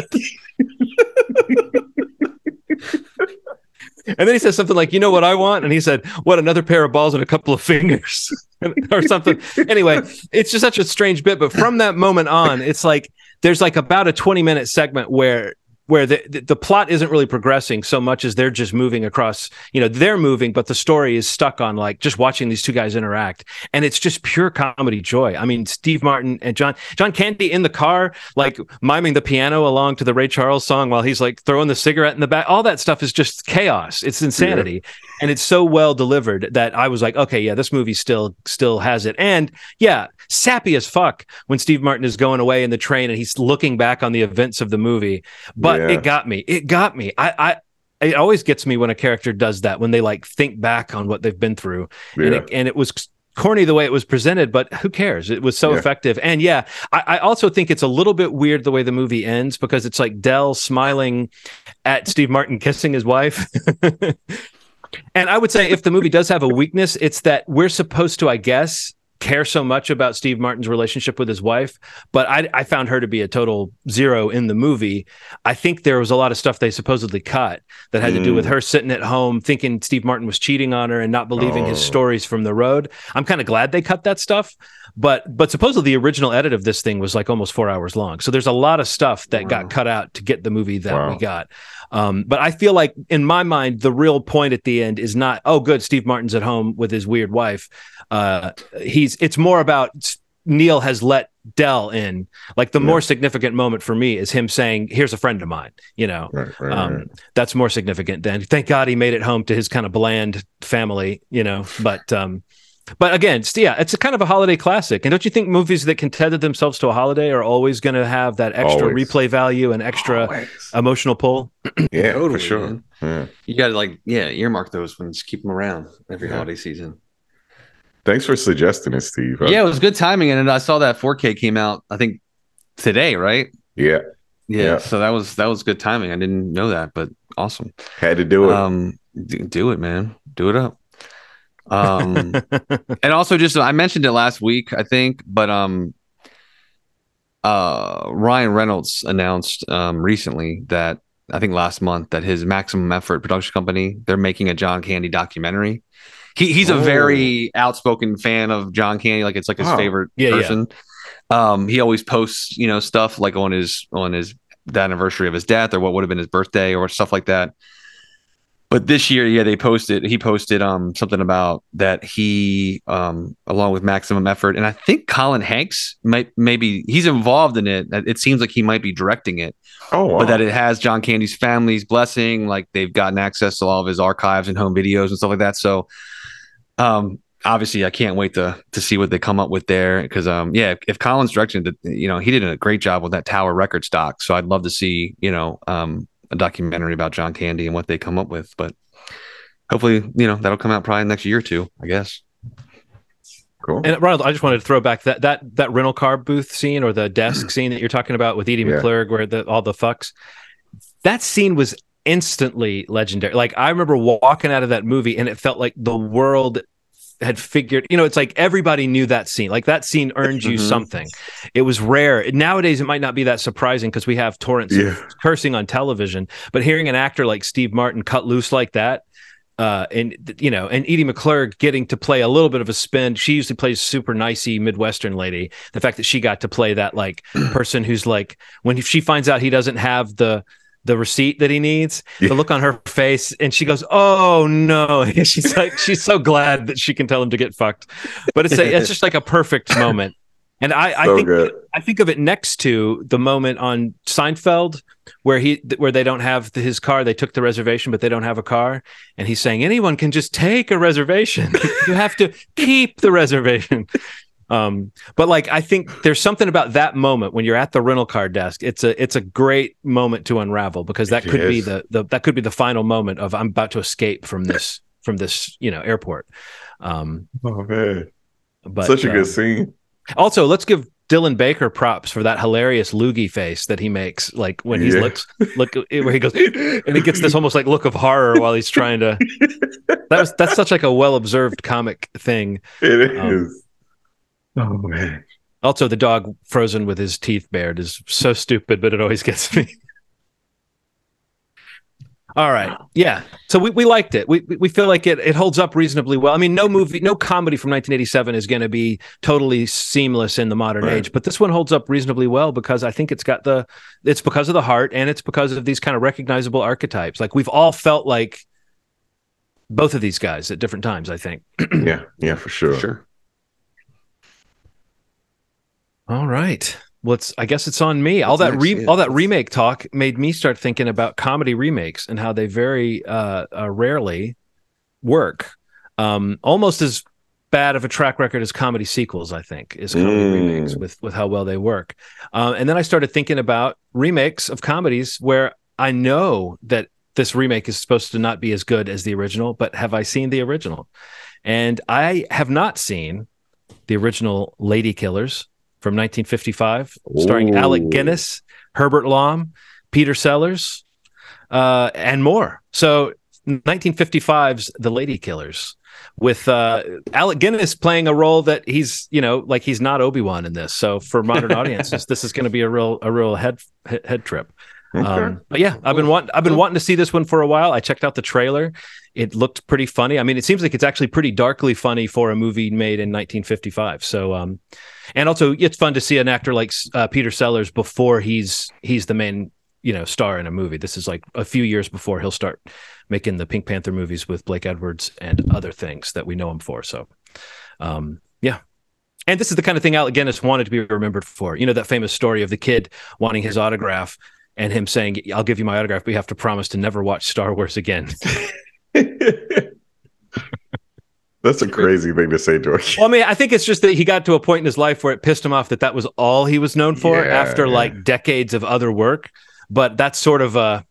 and then he says something like, "You know what I want?" And he said, "What? Another pair of balls and a couple of fingers, or something." anyway, it's just such a strange bit. But from that moment on, it's like there's like about a 20 minute segment where where the, the, the plot isn't really progressing so much as they're just moving across. You know, they're moving, but the story is stuck on like just watching these two guys interact, and it's just pure comedy joy. I mean, Steve Martin and John John Candy in the car, like miming the piano along to the Ray Charles song while he's like throwing the cigarette in the back. All that stuff is just chaos. It's insanity, yeah. and it's so well delivered that I was like, okay, yeah, this movie still still has it, and yeah, sappy as fuck when Steve Martin is going away in the train and he's looking back on the events of the movie. But yeah. It got me. It got me. I, I it always gets me when a character does that when they like think back on what they've been through yeah. and, it, and it was corny the way it was presented but who cares it was so yeah. effective and yeah I, I, also think it's a little bit weird the way the movie ends because it's like del smiling at steve martin kissing his wife and i would say if the movie does have a weakness it's that we're supposed to i guess care so much about Steve Martin's relationship with his wife, but I, I, found her to be a total zero in the movie. I think there was a lot of stuff they supposedly cut that had mm. to do with mm. her sitting at home thinking Steve Martin was cheating on her and not believing oh. his stories from the road. I'm kind of glad they cut that stuff, but but supposedly the original edit of this thing was like almost four hours long. So there's a lot of stuff that wow. got cut out to get the movie that wow. we got. Um, but I feel like in my mind, the real point at the end is not, oh, good, Steve Martin's at home with his weird wife. Uh, he's it's more about Neal has let Del in. Like the yeah. more significant moment for me is him saying, "Here's a friend of mine." You know, right, right, um, right. that's more significant than thank God he made it home to his kind of bland family. You know, but um, but again, yeah, it's a kind of a holiday classic. And don't you think movies that can tether themselves to a holiday are always going to have that extra always. replay value and extra always. emotional pull? yeah, totally, for sure. Yeah. You got to like, yeah, earmark those ones, keep them around every yeah. holiday season. Thanks for suggesting it, Steve. Yeah, it was good timing, and I saw that 4K came out. I think today, right? Yeah. yeah. yeah. So that was that was good timing. I didn't know that, but awesome. Had to do it. Um, do it, man. Do it up. Um, and also just I mentioned it last week, I think, but um, uh, Ryan Reynolds announced um recently that I think last month that his Maximum Effort production company they're making a John Candy documentary. He he's oh. a very outspoken fan of John Candy, like it's like his oh. favorite yeah, person. Yeah. Um, he always posts you know stuff like on his on his the anniversary of his death or what would have been his birthday or stuff like that but this year, yeah, they posted. He posted um something about that he um along with Maximum Effort, and I think Colin Hanks might maybe he's involved in it. It seems like he might be directing it. Oh, wow. but that it has John Candy's family's blessing. Like they've gotten access to all of his archives and home videos and stuff like that. So, um, obviously, I can't wait to to see what they come up with there. Because um, yeah, if, if Colin's directing, the, you know, he did a great job with that Tower Record stock. So I'd love to see you know um a documentary about John Candy and what they come up with. But hopefully, you know, that'll come out probably next year or two, I guess. Cool. And Ronald, I just wanted to throw back that that that rental car booth scene or the desk scene that you're talking about with Edie yeah. McClurg, where the, all the fucks. That scene was instantly legendary. Like I remember walking out of that movie, and it felt like the world had figured, you know, it's like everybody knew that scene. Like that scene earned you mm-hmm. something. It was rare. Nowadays, it might not be that surprising because we have torrents yeah. cursing on television. But hearing an actor like Steve Martin cut loose like that, uh, and you know, and Edie McClurg getting to play a little bit of a spin. She usually plays super nicey Midwestern lady. The fact that she got to play that like person who's like when she finds out he doesn't have the the receipt that he needs. Yeah. The look on her face, and she goes, "Oh no!" she's like, she's so glad that she can tell him to get fucked. But it's a, it's just like a perfect moment. And I, I think good. I think of it next to the moment on Seinfeld where he where they don't have his car. They took the reservation, but they don't have a car. And he's saying anyone can just take a reservation. you have to keep the reservation. Um, but like I think there's something about that moment when you're at the rental car desk. It's a it's a great moment to unravel because that it could is. be the, the that could be the final moment of I'm about to escape from this from this you know airport. Um, oh man, but such a good um, scene. Also, let's give Dylan Baker props for that hilarious loogie face that he makes, like when he yeah. looks look where he goes and he gets this almost like look of horror while he's trying to. That was that's such like a well observed comic thing. It um, is. Oh man. Also, the dog frozen with his teeth bared is so stupid, but it always gets me. All right. Yeah. So we, we liked it. We we feel like it it holds up reasonably well. I mean, no movie, no comedy from 1987 is going to be totally seamless in the modern Right. age, but this one holds up reasonably well because I think it's got the it's because of the heart and it's because of these kind of recognizable archetypes. Like we've all felt like both of these guys at different times, I think. yeah, yeah, for sure. Sure. All right. Well, it's, I guess it's on me. all that re- all that remake talk made me start thinking about comedy remakes and how they very uh, uh, rarely work. Um, almost as bad of a track record as comedy sequels, I think, is comedy Mm. remakes with with how well they work. Um, and then I started thinking about remakes of comedies where I know that this remake is supposed to not be as good as the original, but have I seen the original? And I have not seen the original Lady Killers from 1955, starring Ooh. Alec Guinness, Herbert Lom, Peter Sellers, uh, and more. So 1955's The Lady Killers with uh, Alec Guinness playing a role that he's, you know, like he's not Obi-Wan in this. So for modern audiences, this is going to be a real a real head, head trip. Okay. Um, but yeah, I've been want I've been wanting to see this one for a while. I checked out the trailer. It looked pretty funny. I mean, it seems like it's actually pretty darkly funny for a movie made in 1955. So, um, and also it's fun to see an actor like uh, Peter Sellers before he's he's the main you know star in a movie. This is like a few years before he'll start making the Pink Panther movies with Blake Edwards and other things that we know him for. So, um, yeah. And this is the kind of thing Alec Guinness wanted to be remembered for. You know that famous story of the kid wanting his autograph and him saying, "I'll give you my autograph, but you have to promise to never watch Star Wars again." That's a crazy thing to say to a kid. well, I mean, I think it's just that he got to a point in his life where it pissed him off that that was all he was known for Yeah, after yeah. like decades of other work. But that's sort of a,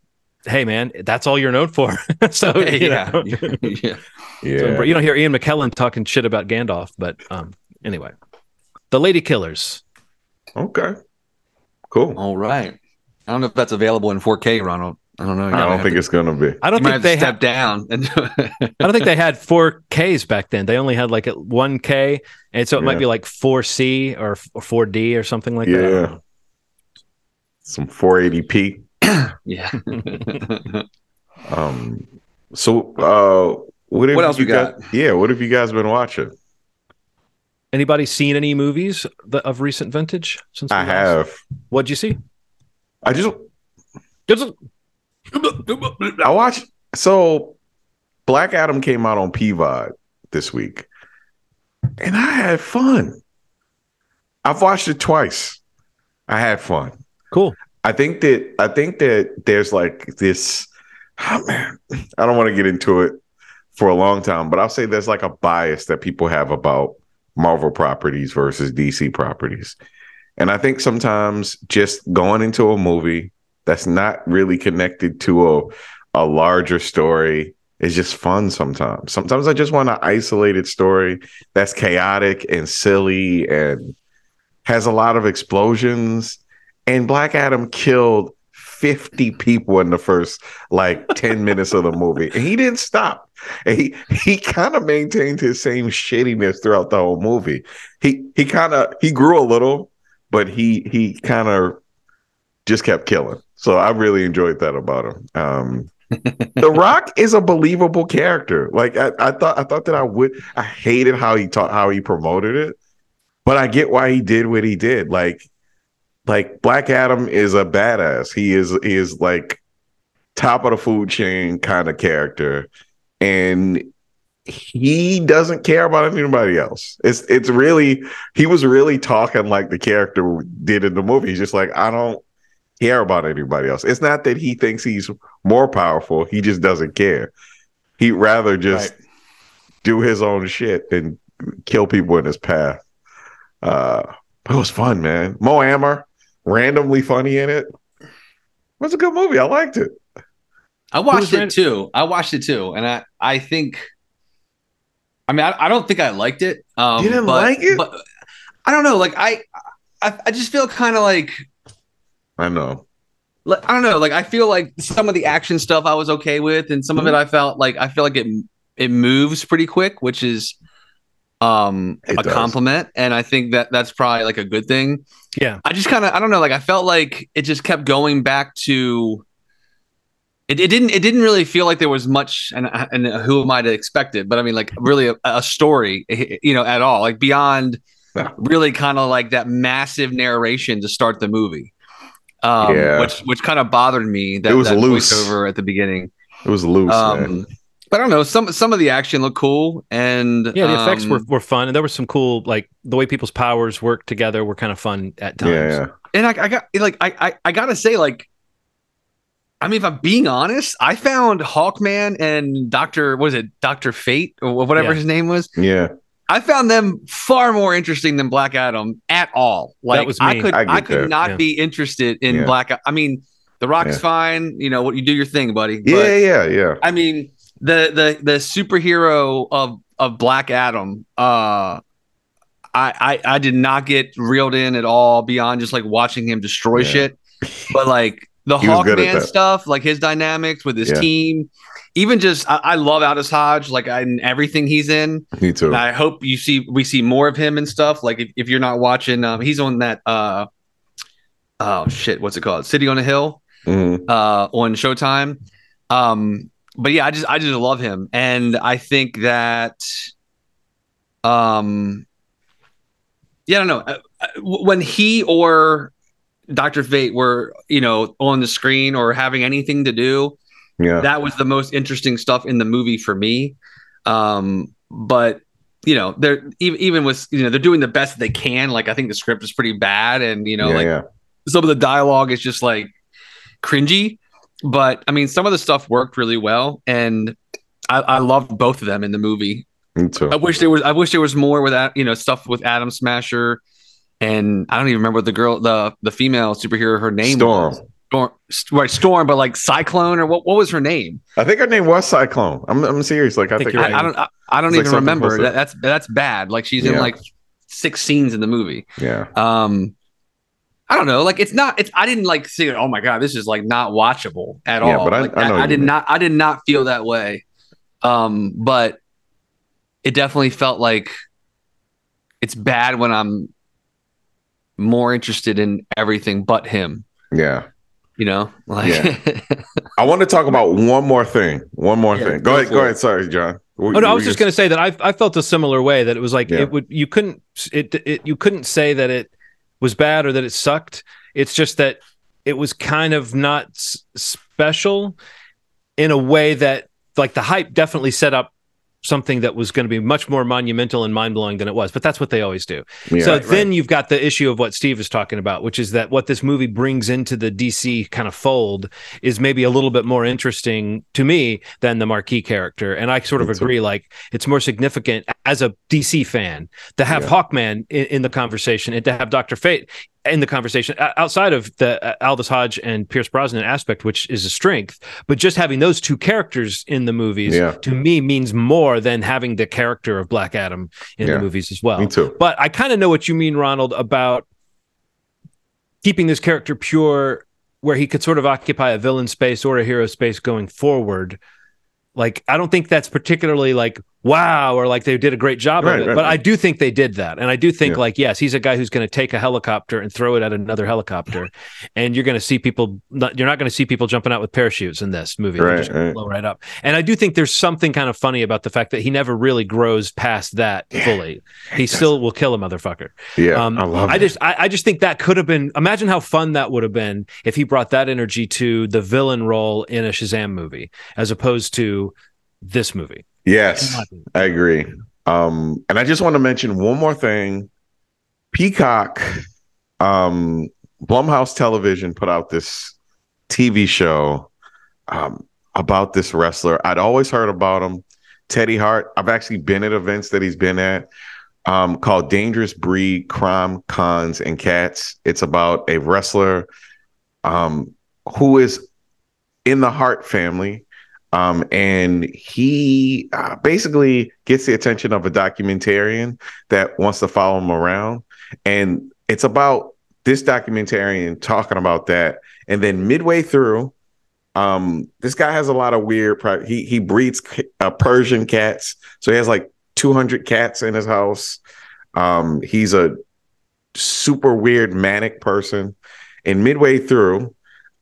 hey man, that's all you're known for. so you yeah. know. yeah. Yeah. So, you don't hear Ian McKellen talking shit about Gandalf, but um, anyway, the Lady Killers. Okay. Cool. All right. I don't know if that's available in 4K, Ronald. I don't know. You I don't think to- it's gonna be. I don't you might think have they to had. step down. And I don't think they had 4Ks back then. They only had like a 1K, and so it might be like 4C or, or 4D or something like that. Yeah. Some 480p. yeah. Um. So, uh, what, What else you we got? guys- Yeah. What have you guys been watching? Anybody seen any movies of recent vintage? Since I last- have. What'd you see? I just Just- I watched. So, Black Adam came out on PVOD this week, and I had fun. I've watched it twice. I had fun. Cool. I think that I think that there's like this. Oh man, I don't want to get into it for a long time, but I'll say there's like a bias that people have about Marvel properties versus DC properties, and I think sometimes just going into a movie that's not really connected to a a larger story is just fun. Sometimes, sometimes I just want an isolated story that's chaotic and silly and has a lot of explosions and Black Adam killed 50 people in the first like 10 minutes of the movie. And he didn't stop. And he he kind of maintained his same shittiness throughout the whole movie. He he kind of he grew a little, but he he kind of just kept killing. So I really enjoyed that about him. Um the Rock is a believable character. Like I, I thought I thought that I would I hated how he taught how he promoted it, but I get why he did what he did. Like like Black Adam is a badass. He is he is like top of the food chain kind of character, and he doesn't care about anybody else. It's it's really he was really talking like the character did in the movie. He's just like I don't care about anybody else. It's not that he thinks he's more powerful. He just doesn't care. He'd rather just do his own shit and kill people in his path. Uh, but it was fun, man. Mo Amer, randomly funny in it. It was a good movie. I liked it. I watched Who's it too. I watched it too, and I I think, I mean, I, I don't think I liked it. Um, You didn't but- like it? But I don't know. Like I, I, I just feel kind of like I know. like, I don't know. Like I feel like some of the action stuff I was okay with, and some of it Mm-hmm. I felt like I feel like it it moves pretty quick, which is um It a does. compliment, and I think that that's probably like a good thing. Yeah. I just kind of I don't know. Like I felt like it just kept going back to it, it didn't it didn't really feel like there was much and and who am I to expect it? But I mean, like really a, a story, you know, at all, like beyond Yeah. really kind of like that massive narration to start the movie. Um, Yeah. which which kind of bothered me that It was that loose. over at the beginning. It was loose, man. Um, but I don't know. Some some of the action looked cool, and Yeah, the effects um, were, were fun, and there was some cool like the way people's powers worked together were kind of fun at times. Yeah, yeah. and I, I got like I, I I gotta say like I mean if I'm being honest I found Hawkman and Doctor was it Doctor Fate or whatever Yeah. his name was Yeah. I found them far more interesting than Black Adam at all like was I could I I, could that, not yeah. be interested in Yeah. Black I mean The Rock's Yeah. fine you know what you do your thing buddy but Yeah, yeah, yeah. I mean the the the superhero of of Black Adam uh I, I I did not get reeled in at all beyond just like watching him destroy Yeah. shit. But like the He was good at Hawkman stuff, like his dynamics with his Yeah. team, even just I, I love Aldis Hodge, like in everything he's in. Me too. And I hope you see we see more of him and stuff. Like if, if you're not watching, um, he's on that uh oh shit, what's it called? City on a Hill Mhm. uh, on Showtime. Um, but yeah, I just I just love him, and I think that, um, yeah, I don't know Uh, uh, when he or Doctor Fate were you know on the screen or having anything to do. Yeah. That was the most interesting stuff in the movie for me. Um, but you know, they're even even with you know they're doing the best they can. Like I think the script is pretty bad, and you know, yeah, like yeah. some of the dialogue is just like cringy but i mean some of the stuff worked really well and i, I loved both of them in the movie i wish there was i wish there was more with that you know stuff with Atom Smasher and i don't even remember the girl the the female superhero her name Storm. was storm right storm but like cyclone or what, what was her name I think her name was Cyclone. I'm, I'm serious. Like I think think, I, I don't I, I don't It's like even remember that, that's that's bad like she's in like six scenes in the movie Yeah. um I don't know. Like it's not. It's. I didn't like see it. Oh my god, this is like not watchable at Yeah, all. but I- Like, I I, did mean. not. I did not feel that way. Um, but it definitely felt like it's bad when I'm more interested in everything but him. Yeah. You know, like I want to talk about one more thing. One more Yeah, thing. go Go ahead. Go it. ahead. Sorry, John. Oh no, I was just going to say that I I felt a similar way that it was like Yeah. it would you couldn't it, it you couldn't say that it was bad or that it sucked. It's just that it was kind of not s- special in a way that like the hype definitely set up something that was going to be much more monumental and mind-blowing than it was but that's what they always do Yeah, so right, then you've got the issue of what Steve is talking about, which is that what this movie brings into the DC kind of fold is maybe a little bit more interesting to me than the marquee character. And I sort of too. agree, like it's more significant as a DC fan to have Yeah. Hawkman in, in the conversation and to have Doctor Fate in the conversation outside of the uh, Aldis Hodge and Pierce Brosnan aspect, which is a strength. But just having those two characters in the movies Yeah. to me means more than having the character of Black Adam in Yeah. the movies as well. Me too. But I kind of know what you mean, Ronald, about keeping this character pure, where he could sort of occupy a villain space or a hero space going forward. Like, I don't think that's particularly like wow or like they did a great job Right, of it, right, but I do think they did that, and I do think Yeah. like yes, he's a guy who's going to take a helicopter and throw it at another helicopter, and you're going to see people. Not, you're not going to see people jumping out with parachutes in this movie. Right, just right. blow right up. And I do think there's something kind of funny about the fact that he never really grows past that Yeah. fully. He still will kill a motherfucker. Yeah. Um, I love I just, I, I just think that could have been. Imagine how fun that would have been if he brought that energy to the villain role in a Shazam movie, as opposed to this movie. Yes. I agree. Um, and I just want to mention one more thing. Peacock, um, Blumhouse Television put out this TV show um, about this wrestler. I'd always heard about him, Teddy Hart. I've actually been at events that he's been at um, called Dangerous Breed Crime, Cons, and Cats. It's about a wrestler um, who is in the Hart family. Um, and he uh, basically gets the attention of a documentarian that wants to follow him around. And it's about this documentarian talking about that. And then midway through, um, this guy has a lot of weird, pri- he, he breeds uh, Persian cats. So he has like 200 cats in his house. Um, he's a super weird manic person. And midway through,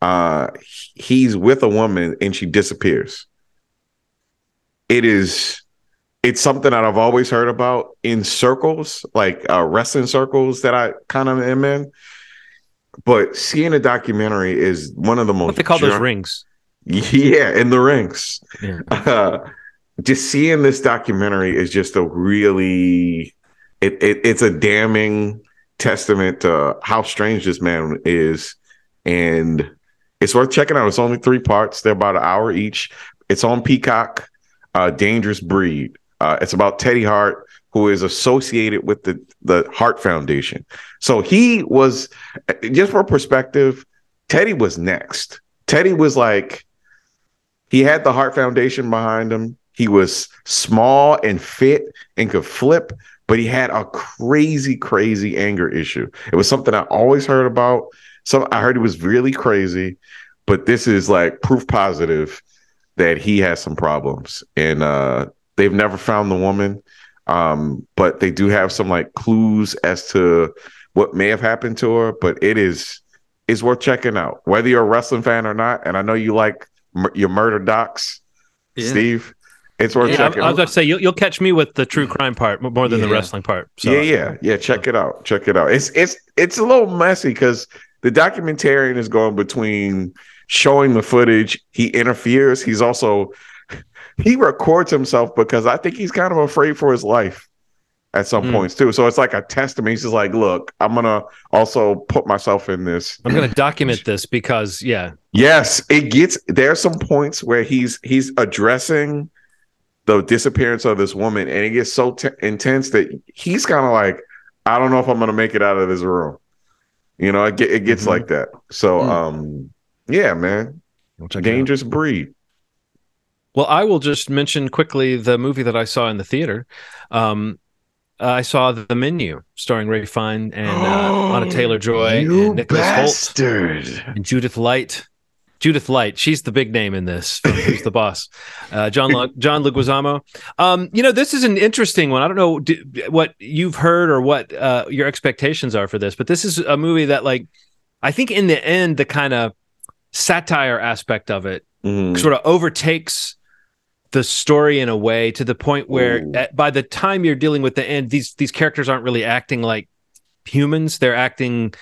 uh, he's with a woman and she disappears. It is it's something that I've always heard about in circles, like uh, wrestling circles that I kind of am in. But seeing a documentary is one of the most. What they call those rings? Yeah, in the rings. Yeah. Uh, just seeing this documentary is just a really, it, it it's a damning testament to how strange this man is, and it's worth checking out. It's only three parts. They're about an hour each. It's on Peacock. Uh, Dangerous Breed. Uh, it's about Teddy Hart, who is associated with the the Hart Foundation. So he was, just for perspective, Teddy was next. Teddy was like, he had the Hart Foundation behind him. He was small and fit and could flip, but he had a crazy, crazy anger issue. It was something I always heard about. So I heard he was really crazy, but this is like proof positive that he has some problems. And uh, They've never found the woman, um, but they do have some like clues as to what may have happened to her. But it is is worth checking out, whether you're a wrestling fan or not. And I know you like m- your murder docs, yeah. Steve. It's worth yeah, checking. I, I was going to say you'll, you'll catch me with the true crime part more than yeah. the wrestling part. So. Yeah, yeah, yeah. Check it out. Check it out. It's it's it's a little messy because the documentarian is going between showing the footage. He interferes. He's also he records himself because I think he's kind of afraid for his life at some mm. points too. So it's like a testament. He's just like, look, I'm gonna also put myself in this. I'm gonna document this because yeah. Yes, it gets there are some points where he's he's addressing the disappearance of this woman, and it gets so t- intense that he's kind of like, I don't know if I'm gonna make it out of this room. You know, it, it gets mm-hmm. like that. So, mm. um, yeah, man, dangerous breed. Well, I will just mention quickly the movie that I saw in the theater. Um, I saw The Menu, starring Ralph Fiennes and uh, Anya Taylor Joy and Nicholas bastard. Hoult and Judith Light. Judith Light, she's the big name in this. Who's the boss? Uh, John L- John Leguizamo. Um, you know, this is an interesting one. I don't know do, what you've heard or what uh, your expectations are for this, but this is a movie that, like, I think in the end, the kind of satire aspect of it mm. sort of overtakes the story in a way to the point where at, by the time you're dealing with the end, these these characters aren't really acting like humans. They're acting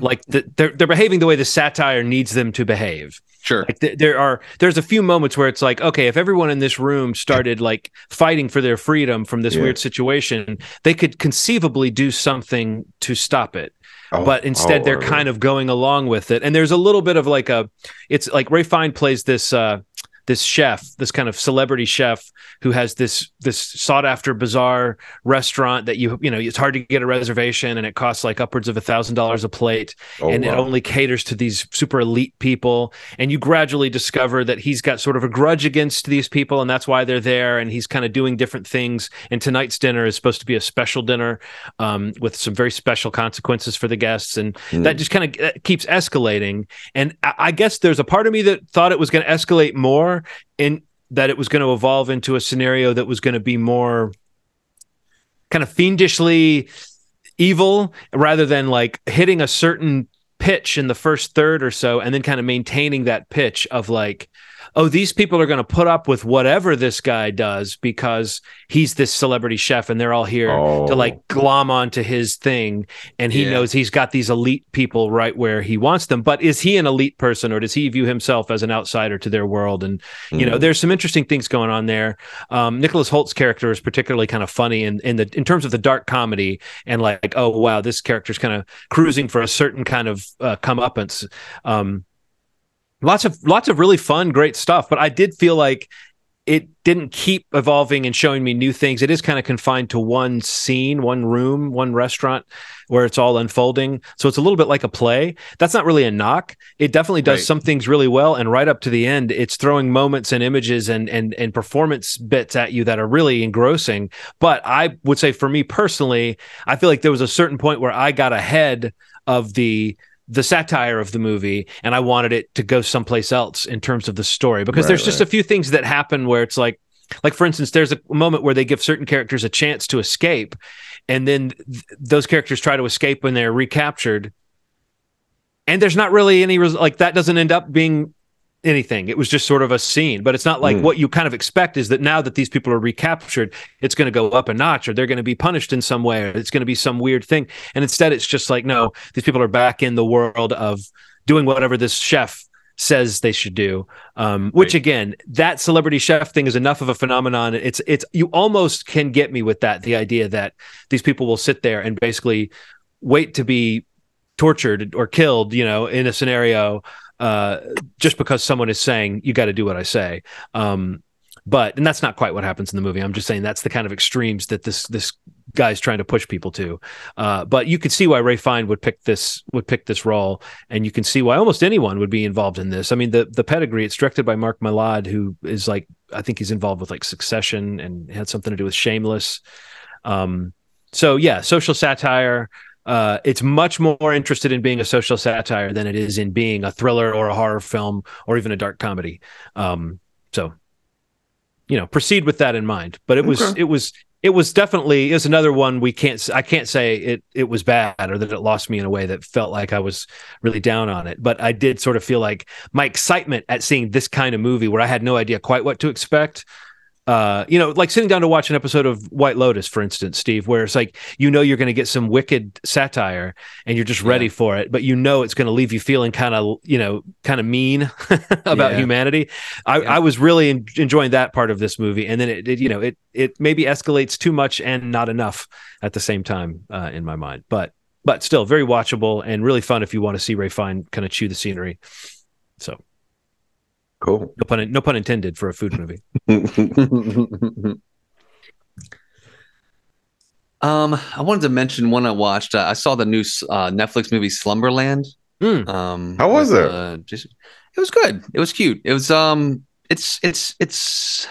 like the, they're they're behaving the way the satire needs them to behave. Sure. Like th- there are there's a few moments where it's like, okay, if everyone in this room started like fighting for their freedom from this yeah. weird situation, they could conceivably do something to stop it. Oh, but instead oh, they're kind of going along with it. And there's a little bit of like a it's like Ralph Fiennes plays this uh this chef, this kind of celebrity chef who has this this sought after bizarre restaurant that you you know it's hard to get a reservation and it costs like upwards of a thousand dollars a plate. Oh, and wow. it only caters to these super elite people. And you gradually discover that he's got sort of a grudge against these people and that's why they're there. And he's kind of doing different things. And tonight's dinner is supposed to be a special dinner um, with some very special consequences for the guests. And mm. that just kind of keeps escalating. And I, I guess there's a part of me that thought it was going to escalate more in that it was going to evolve into a scenario that was going to be more kind of fiendishly evil rather than like hitting a certain pitch in the first third or so and then kind of maintaining that pitch of like oh, these people are going to put up with whatever this guy does because he's this celebrity chef and they're all here oh. to like glom onto his thing. And he yeah. knows he's got these elite people right where he wants them. But is he an elite person or does he view himself as an outsider to their world? And, mm. you know, hmm. there's some interesting things going on there. Um, Nicholas Hoult's character is particularly kind of funny in, in the, in terms of the dark comedy and like, oh, wow, this character's kind of cruising for a certain kind of uh, comeuppance. Um, lots of lots of really fun great stuff but i did feel like it didn't keep evolving and showing me new things. It is kind of confined to one scene one room one restaurant where it's all unfolding. So it's a little bit like a play. That's not really a knock. It definitely does right. some things really well and right up to the end it's throwing moments and images and and and performance bits at you that are really engrossing. But i would say for me personally i feel like there was a certain point where i got ahead of the the satire of the movie and I wanted it to go someplace else in terms of the story. Because right, there's just a few things that happen where it's like like for instance there's a moment where they give certain characters a chance to escape and then th- those characters try to escape when they're recaptured and there's not really any res- like that doesn't end up being anything. It was just sort of a scene, but it's not like Mm. what you kind of expect is that now that these people are recaptured, it's going to go up a notch or they're going to be punished in some way or it's going to be some weird thing. And instead, it's just like, no, these people are back in the world of doing whatever this chef says they should do. Um, which Right. again, that celebrity chef thing is enough of a phenomenon. It's it's you almost can get me with that. The idea that these people will sit there and basically wait to be tortured or killed, you know, in a scenario uh, just because someone is saying you got to do what I say. Um, but and that's not quite what happens in the movie. I'm just saying that's the kind of extremes that this this guy's trying to push people to. Uh, but you could see why Ralph Fiennes would pick this would pick this role, and you can see why almost anyone would be involved in this. I mean, the the pedigree. It's directed by Mark Mylod, who is like I think he's involved with like Succession and had something to do with Shameless. Um, so yeah, social satire. Uh, it's much more interested in being a social satire than it is in being a thriller or a horror film or even a dark comedy. Um, so, you know, proceed with that in mind. But it was Okay. it was it was definitely it was another one we can't I can't say it it was bad or that it lost me in a way that felt like I was really down on it. But I did sort of feel like my excitement at seeing this kind of movie where I had no idea quite what to expect uh, you know, like sitting down to watch an episode of White Lotus, for instance, Steve, where it's like you know you're going to get some wicked satire and you're just ready Yeah. for it, but you know it's going to leave you feeling kind of, you know, kind of mean about Yeah. humanity. I, Yeah. I was really en- enjoying that part of this movie, and then it, it, you know, it it maybe escalates too much and not enough at the same time uh, in my mind, but but still very watchable and really fun if you want to see Ralph Fiennes kind of chew the scenery. So Cool. no pun no pun intended for a food movie. um, I wanted to mention one I watched. Uh, I saw the new uh, Netflix movie Slumberland. Mm. Um, How was with, it? Uh, just, it was good. It was cute. It was um, it's it's it's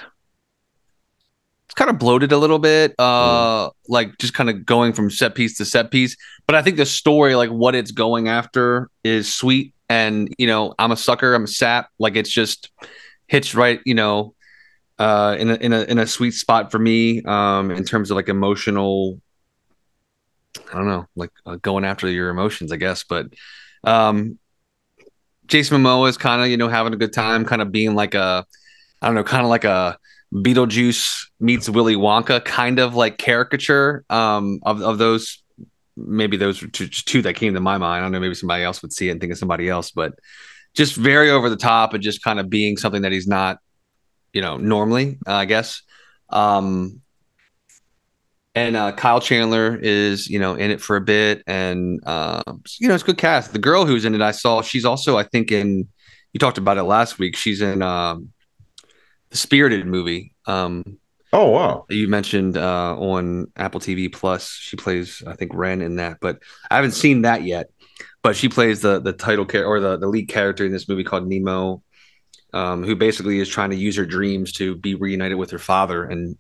it's kind of bloated a little bit. Uh, like just kind of going from set piece to set piece. But I think the story, like what it's going after, is sweet. And you know, I'm a sucker. I'm a sap. Like it's just hits right. You know, uh, in a in a in a sweet spot for me. Um, in terms of like emotional. I don't know, like uh, going after your emotions, I guess. But um, Jason Momoa is kind of you know having a good time, kind of being like a, I don't know, kind of like a Beetlejuice meets Willy Wonka kind of like caricature um, of of those. Maybe those were two, two that came to my mind. I don't know. Maybe somebody else would see it and think of somebody else, but just very over the top and just kind of being something that he's not, you know, normally. Uh, I guess. Um, and uh, Kyle Chandler is, you know, in it for a bit, and uh, you know, it's good cast. The girl who's in it, I saw. She's also, I think, in. You talked about it last week. She's in um, the Spirited movie. Um, Oh wow. you mentioned uh, on Apple TV Plus. She plays, I think, Ren in that, but I haven't seen that yet. But she plays the the title character or the the lead character in this movie called Nemo, um, who basically is trying to use her dreams to be reunited with her father. And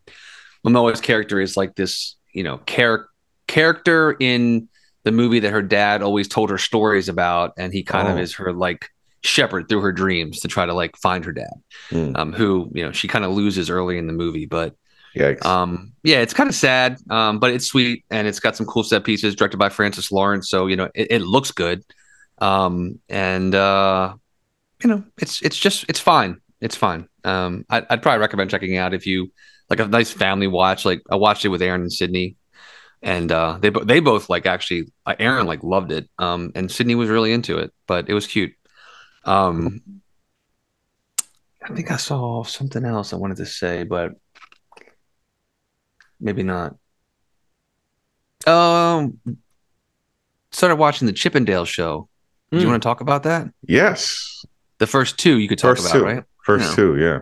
Momoa's character is like this, you know, char- character in the movie that her dad always told her stories about, and he kind of Oh. is her like shepherd through her dreams to try to like find her dad, Mm. um, who you know she kind of loses early in the movie, but Yikes. um, yeah, it's kind of sad, um, but it's sweet and it's got some cool set pieces directed by Francis Lawrence. So you know, it, it looks good, um, and uh, you know, it's it's just it's fine. It's fine. Um, I, I'd probably recommend checking out if you like a nice family watch. Like I watched it with Aaron and Sydney, and uh, they they both like actually Aaron like loved it, um, and Sydney was really into it. But it was cute. Um, I think I saw something else I wanted to say, but maybe not. Um, started watching the Chippendale show. Do you Mm. want to talk about that? yes. The first two you could talk First about, two. right? First Yeah. two. Yeah.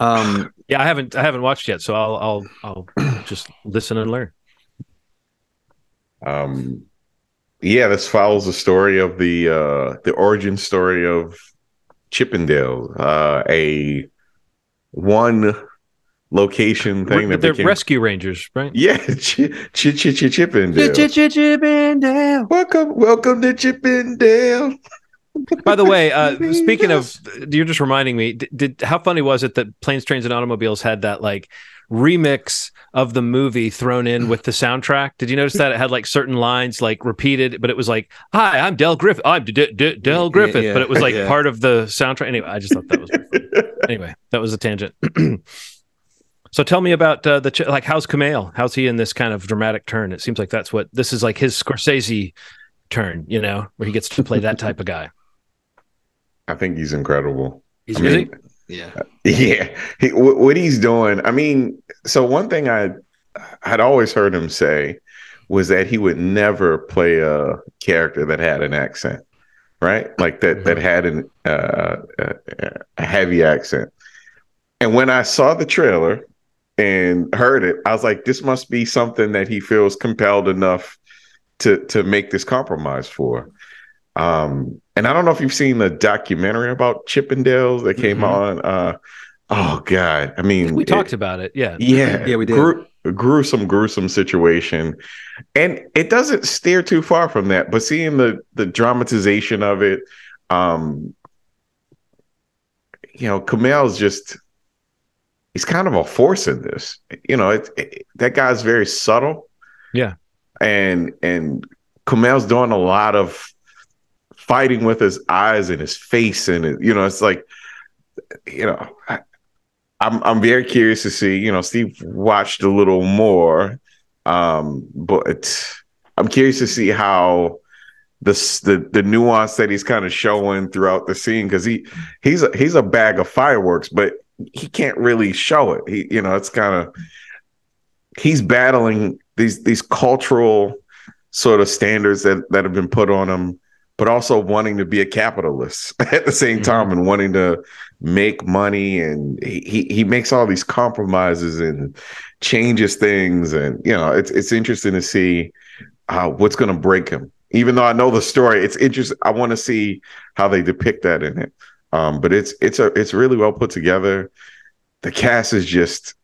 Um, Yeah, I haven't I haven't watched yet, so I'll I'll I'll just listen and learn. Um, yeah, this follows the story of the uh, the origin story of Chippendale, uh, a one location thing that They're became rescue rangers, right? yeah, Ch- Ch- Ch- Ch- Chippendale. Chippendale. Welcome, welcome to Chippendale. By the way, uh, speaking of, you're just reminding me. Did, did how funny was it that planes, trains, and automobiles had that like remix of the movie thrown in with the soundtrack. Did you notice that it had like certain lines like repeated, but it was like, "Hi, I'm Del Griffith. I'm D- D- Del Griffith," yeah, but it was like yeah. part of the soundtrack. Anyway, I just thought that was anyway. That was a tangent. so tell me about uh, the ch- like how's Kumail? How's he in this kind of dramatic turn? It seems like that's what this is like his Scorsese turn, you know, where he gets to play that type of guy. I think he's incredible. He's I mean, he? yeah. Yeah, he, what, what he's doing. I mean, so one thing I had always heard him say was that he would never play a character that had an accent, right? Like that that had an uh, a, a heavy accent. And when I saw the trailer and heard it, I was like, this must be something that he feels compelled enough to to make this compromise for. Um, and I don't know if you've seen the documentary about Chippendales that came Mhm. on. Uh, oh God, I mean, We it- talked about it. Yeah. yeah, Yeah, we did. Gru- gruesome, gruesome situation, and it doesn't steer too far from that. But seeing the the dramatization of it, um, you know, Kumail's just he's kind of a force in this. You know, it, it- that guy's very subtle. Yeah. and and Kumail's doing a lot of fighting with his eyes and his face, and it, you know, it's like, you know, I, I'm I'm very curious to see. You know, Steve watched a little more, um, but I'm curious to see how this the the nuance that he's kind of showing throughout the scene because he he's a, he's a bag of fireworks, but he can't really show it. He you know it's kind of he's battling these these cultural sort of standards that that have been put on him, but also wanting to be a capitalist at the same time and wanting to make money and he he- he makes all these compromises and changes things and you know it's it's interesting to see uh, what's going to break him. Even though i know the story it's interesting i want to see how they depict that in it um but it's it's a it's really well put together the cast is just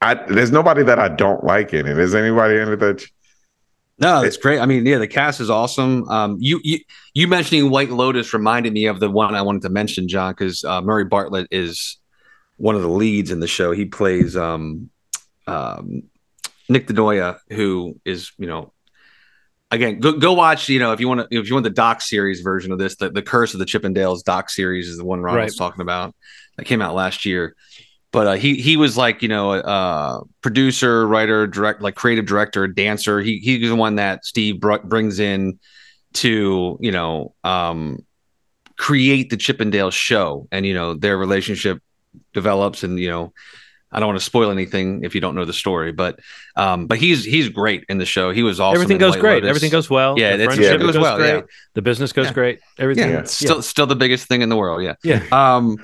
I there's nobody that I don't like in it. Is anybody in it that No, it's great. I mean, yeah, the cast is awesome. Um, you you you mentioning White Lotus reminded me of the one I wanted to mention, John, because uh, Murray Bartlett is one of the leads in the show. He plays um, um, Nick De Noia, who is you know, again, go go watch. You know, if you want to, if you want the doc series version of this, the, the Curse of the Chippendales doc series is the one Ron Right. was talking about that came out last year. But uh, he he was like you know a uh, producer, writer, direct, like creative director, dancer. He he's the one that Steve br- brings in to you know um, create the Chippendale show, and you know their relationship develops, and you know I don't want to spoil anything if you don't know the story, but um, but he's he's great in the show. He was awesome. Everything in goes White great. Lotus. Everything goes well. Yeah, the it's- friendship it goes, goes well, great. yeah. The business goes Yeah. great. Everything. Yeah, Yeah. it's still still the biggest thing in the world. Yeah. Yeah. Um,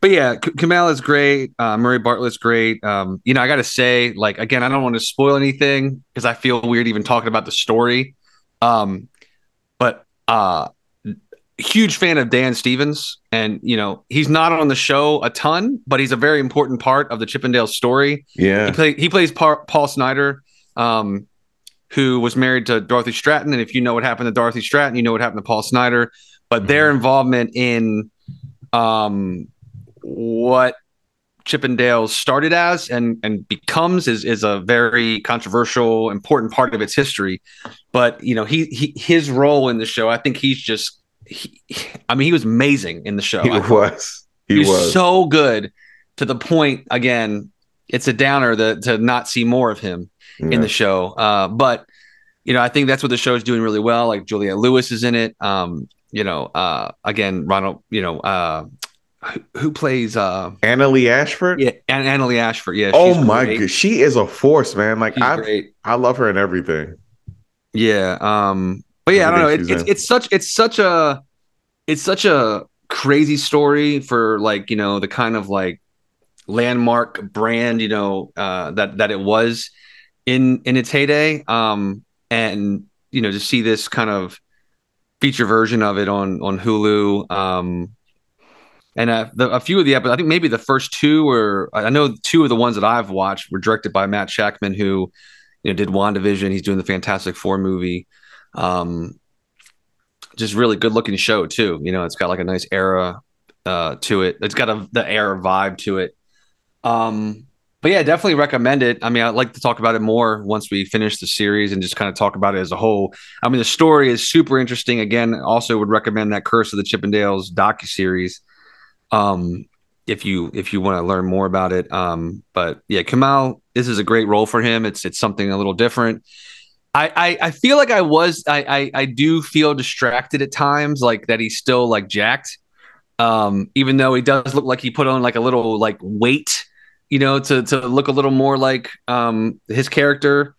but yeah, K- Kumail is great. Uh, Murray Bartlett's great. Um, you know, I got to say, like again, I don't want to spoil anything because I feel weird even talking about the story. Um, but uh, huge fan of Dan Stevens, and you know, he's not on the show a ton, but he's a very important part of the Chippendale story. He yeah play, he plays par- Paul Snyder, um, who was married to Dorothy Stratton, and if you know what happened to Dorothy Stratton, you know what happened to Paul Snyder. But their involvement in um, what Chippendale started as and and becomes is is a very controversial, important part of its history. But you know, he, he his role in the show, I think he's just. He, I mean, he was amazing in the show. he I was he he's was so good to the point again it's a downer to, to not see more of him in the show uh, but you know i think that's what the show is doing really well like Juliette Lewis is in it um, you know uh, again ronald you know uh, who, who plays uh, Annaleigh Ashford. yeah and Annaleigh Ashford yeah oh my great. god, she is a force, man. Like I I love her and everything. Yeah. Um, but yeah, I don't know. It, it's it's such it's such a it's such a crazy story for like you know the kind of like landmark brand you know uh, that that it was in in its heyday. Um, and you know to see this kind of feature version of it on on Hulu. Um, and uh, the, a few of the episodes, I think maybe the first two or I know two of the ones that I've watched were directed by Matt Shakman, who you know did WandaVision. He's doing the Fantastic Four movie. Um, just really good looking show too. You know, it's got like a nice era uh, to it. It's got a the era vibe to it. Um, but yeah, definitely recommend it. I mean, I'd like to talk about it more once we finish the series and just kind of talk about it as a whole. I mean, the story is super interesting. Again, also would recommend that Curse of the Chippendales docu series. Um, if you if you want to learn more about it. Um, but yeah, Kumail, this is a great role for him. It's it's something a little different. I, I, I feel like I was I, I I do feel distracted at times, like that he's still like jacked. Um, even though he does look like he put on like a little like weight you know, to to look a little more like um, his character.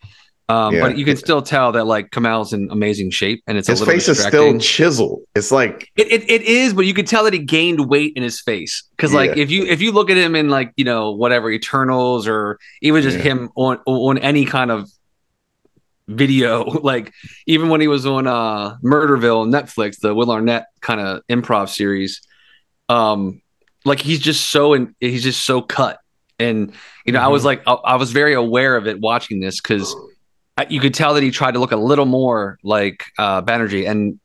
Um, yeah. But you can still tell that like Kumail's in amazing shape, and it's his face is still chiseled. It's like it, it, it is, but you can tell that he gained weight in his face because like yeah. if you if you look at him in like you know whatever Eternals or even just yeah. him on on any kind of video, like even when he was on uh Murderville Netflix, the Will Arnett kind of improv series, um, like he's just so and he's just so cut and you know, mm-hmm. I was mm-hmm. like, I, I, was very aware of it watching this because you could tell that he tried to look a little more like uh, Banerjee, and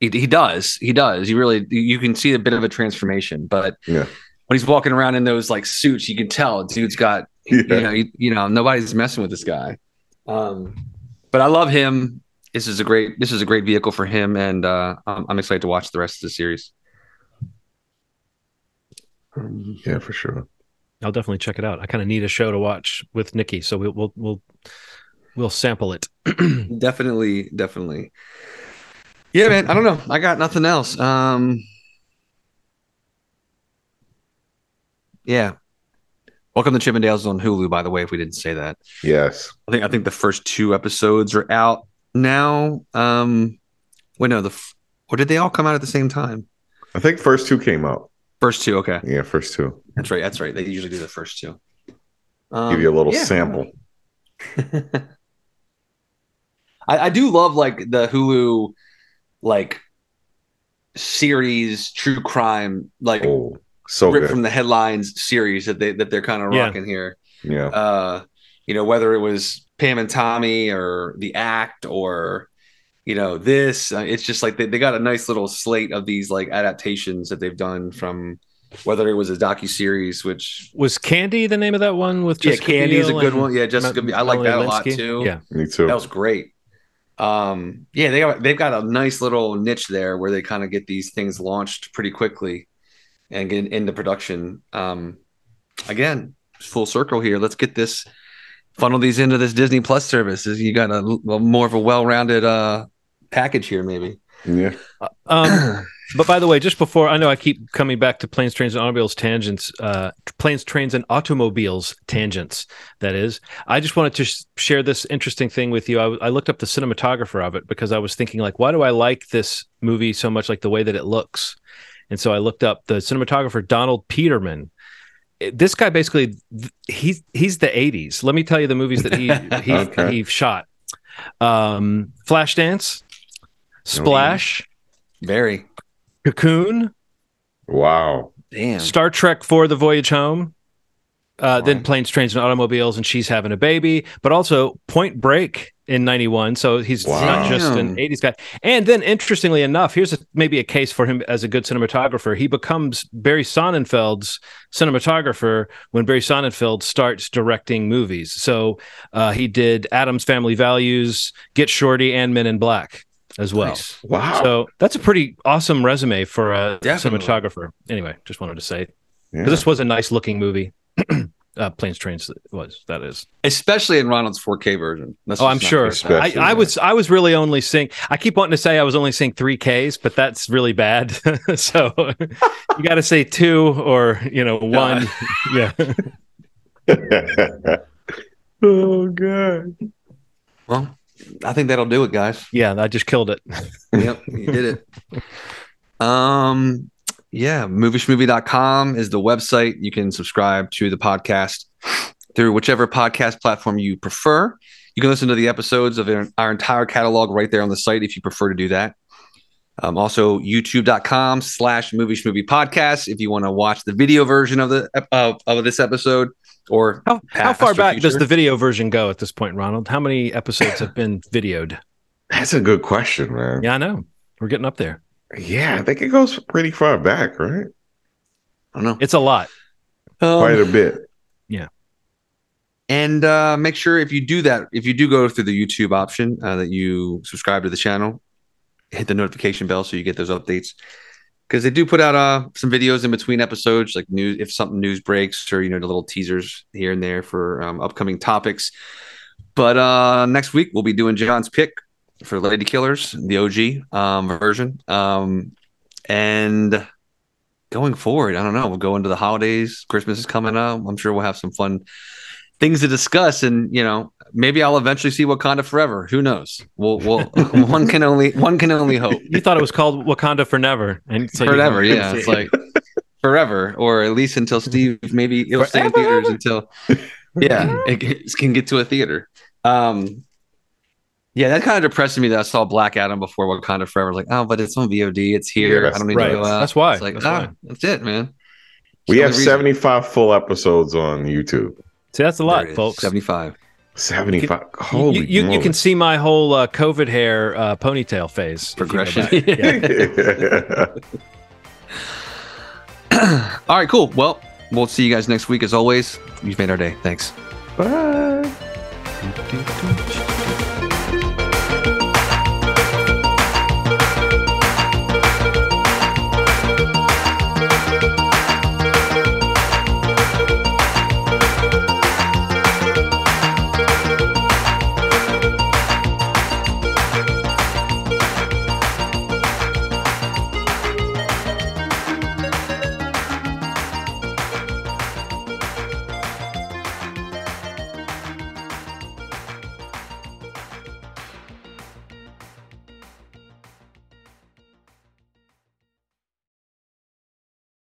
he, he does. He does. He really. You can see a bit of a transformation, but yeah. when he's walking around in those like suits, you can tell dude's got. Yeah. You know, you, you know, nobody's messing with this guy. Um, but I love him. This is a great. This is a great vehicle for him, and uh, I'm, I'm excited to watch the rest of the series. Yeah, for sure. I'll definitely check it out. I kind of need a show to watch with Nikki, so we'll we'll we'll, we'll sample it. definitely, definitely. Yeah, man. I don't know. I got nothing else. Um, yeah. Welcome to Chippendales on Hulu. By the way, if we didn't say that. Yes. I think I think the first two episodes are out now. Um, wait, no, the or did they all come out at the same time? I think first two came out. First two, okay. Yeah, first two. That's right. That's right. They usually do the first two. Um, Give you a little yeah. sample. I, I do love like the Hulu like series true crime like oh, so ripped from the headlines series that they that they're kind of rocking yeah. here. Yeah. Uh, you know, whether it was Pam and Tommy or The Act or you know this uh, it's just like they, they got a nice little slate of these like adaptations that they've done from whether it was a docu series, which was Candy the name of that one with Jessica yeah, Candy is a good one. Yeah, Jessica. I like that a lot too. Yeah, me too. That was great. Um, yeah, they they've got a nice little niche there where they kind of get these things launched pretty quickly and get into production. Um, again, full circle here. Let's get this funnel these into this Disney Plus service. You got a, a more of a well-rounded uh, package here, maybe. Yeah. Um, but by the way, just before I know I keep coming back to planes, trains, and automobiles tangents, uh, planes, trains, and automobiles tangents. That is, I just wanted to sh- share this interesting thing with you. I, w- I looked up the cinematographer of it because I was thinking, like, why do I like this movie so much? Like the way that it looks, and so I looked up the cinematographer Donald Peterman. This guy basically, he's he's the '80s. Let me tell you the movies that he he okay. he shot: um, Flashdance, Splash. Very Cocoon. Wow. Damn. Star Trek for the Voyage Home. Uh, Then Planes, Trains, and Automobiles, and She's Having a Baby, but also Point Break in 91. So he's wow. not just an 80s guy. And then, interestingly enough, here's a, maybe a case for him as a good cinematographer. He becomes Barry Sonnenfeld's cinematographer when Barry Sonnenfeld starts directing movies. So uh, he did Addams Family Values, Get Shorty, and Men in Black as well. Nice. Wow. So that's a pretty awesome resume for a Definitely. cinematographer. Anyway, just wanted to say yeah. this was a nice looking movie. Uh, Planes, Trains was that is, especially in Ronald's 4K version. That's oh, I'm sure. I, I, was I was really only seeing. I keep wanting to say I was only seeing 3Ks, but that's really bad. so you got to say two or you know one. yeah. oh god. Well, I think that'll do it, guys. Yeah, I just killed it. yep, you did it. Um, yeah, movieshmovie.com is the website. You can subscribe to the podcast through whichever podcast platform you prefer. You can listen to the episodes of our entire catalog right there on the site if you prefer to do that. Um, also, youtube.com slash movies movie podcast if you want to watch the video version of the of, of this episode or how, how far back future? does the video version go at this point, Ronald? How many episodes have been videoed? That's a good question, man. Yeah, I know. We're getting up there. Yeah, I think it goes pretty far back, right? I don't know. It's a lot. Um, quite a bit. Yeah. And uh, make sure if you do that, if you do go through the YouTube option, uh, that you subscribe to the channel, hit the notification bell so you get those updates. Because they do put out uh, some videos in between episodes, like news if something news breaks, or you know the little teasers here and there for um, upcoming topics. But uh, next week we'll be doing John's pick for Lady Killers, the OG um, version. Um, and going forward, I don't know. We'll go into the holidays. Christmas is coming up. I'm sure we'll have some fun things to discuss and you know maybe i'll eventually see wakanda forever who knows we'll, we'll one can only one can only hope You thought it was called Wakanda for never, and so forever yeah it's like forever or at least until steve maybe it'll stay in theaters until yeah it, it can get to a theater um yeah that kind of depressed me that i saw black adam before wakanda forever like oh but it's on vod it's here Yeah, i don't need right. to go out That's why. it's like That's ah, why. that's it man We It's have reason. 75 full episodes on YouTube. See, that's a lot, folks. 75 75. You, Holy you, you, you can see my whole uh, COVID hair uh, ponytail phase. if you go Progression. Yeah. All right, cool. Well, we'll see you guys next week as always. You've made our day. Thanks. Bye. Bye.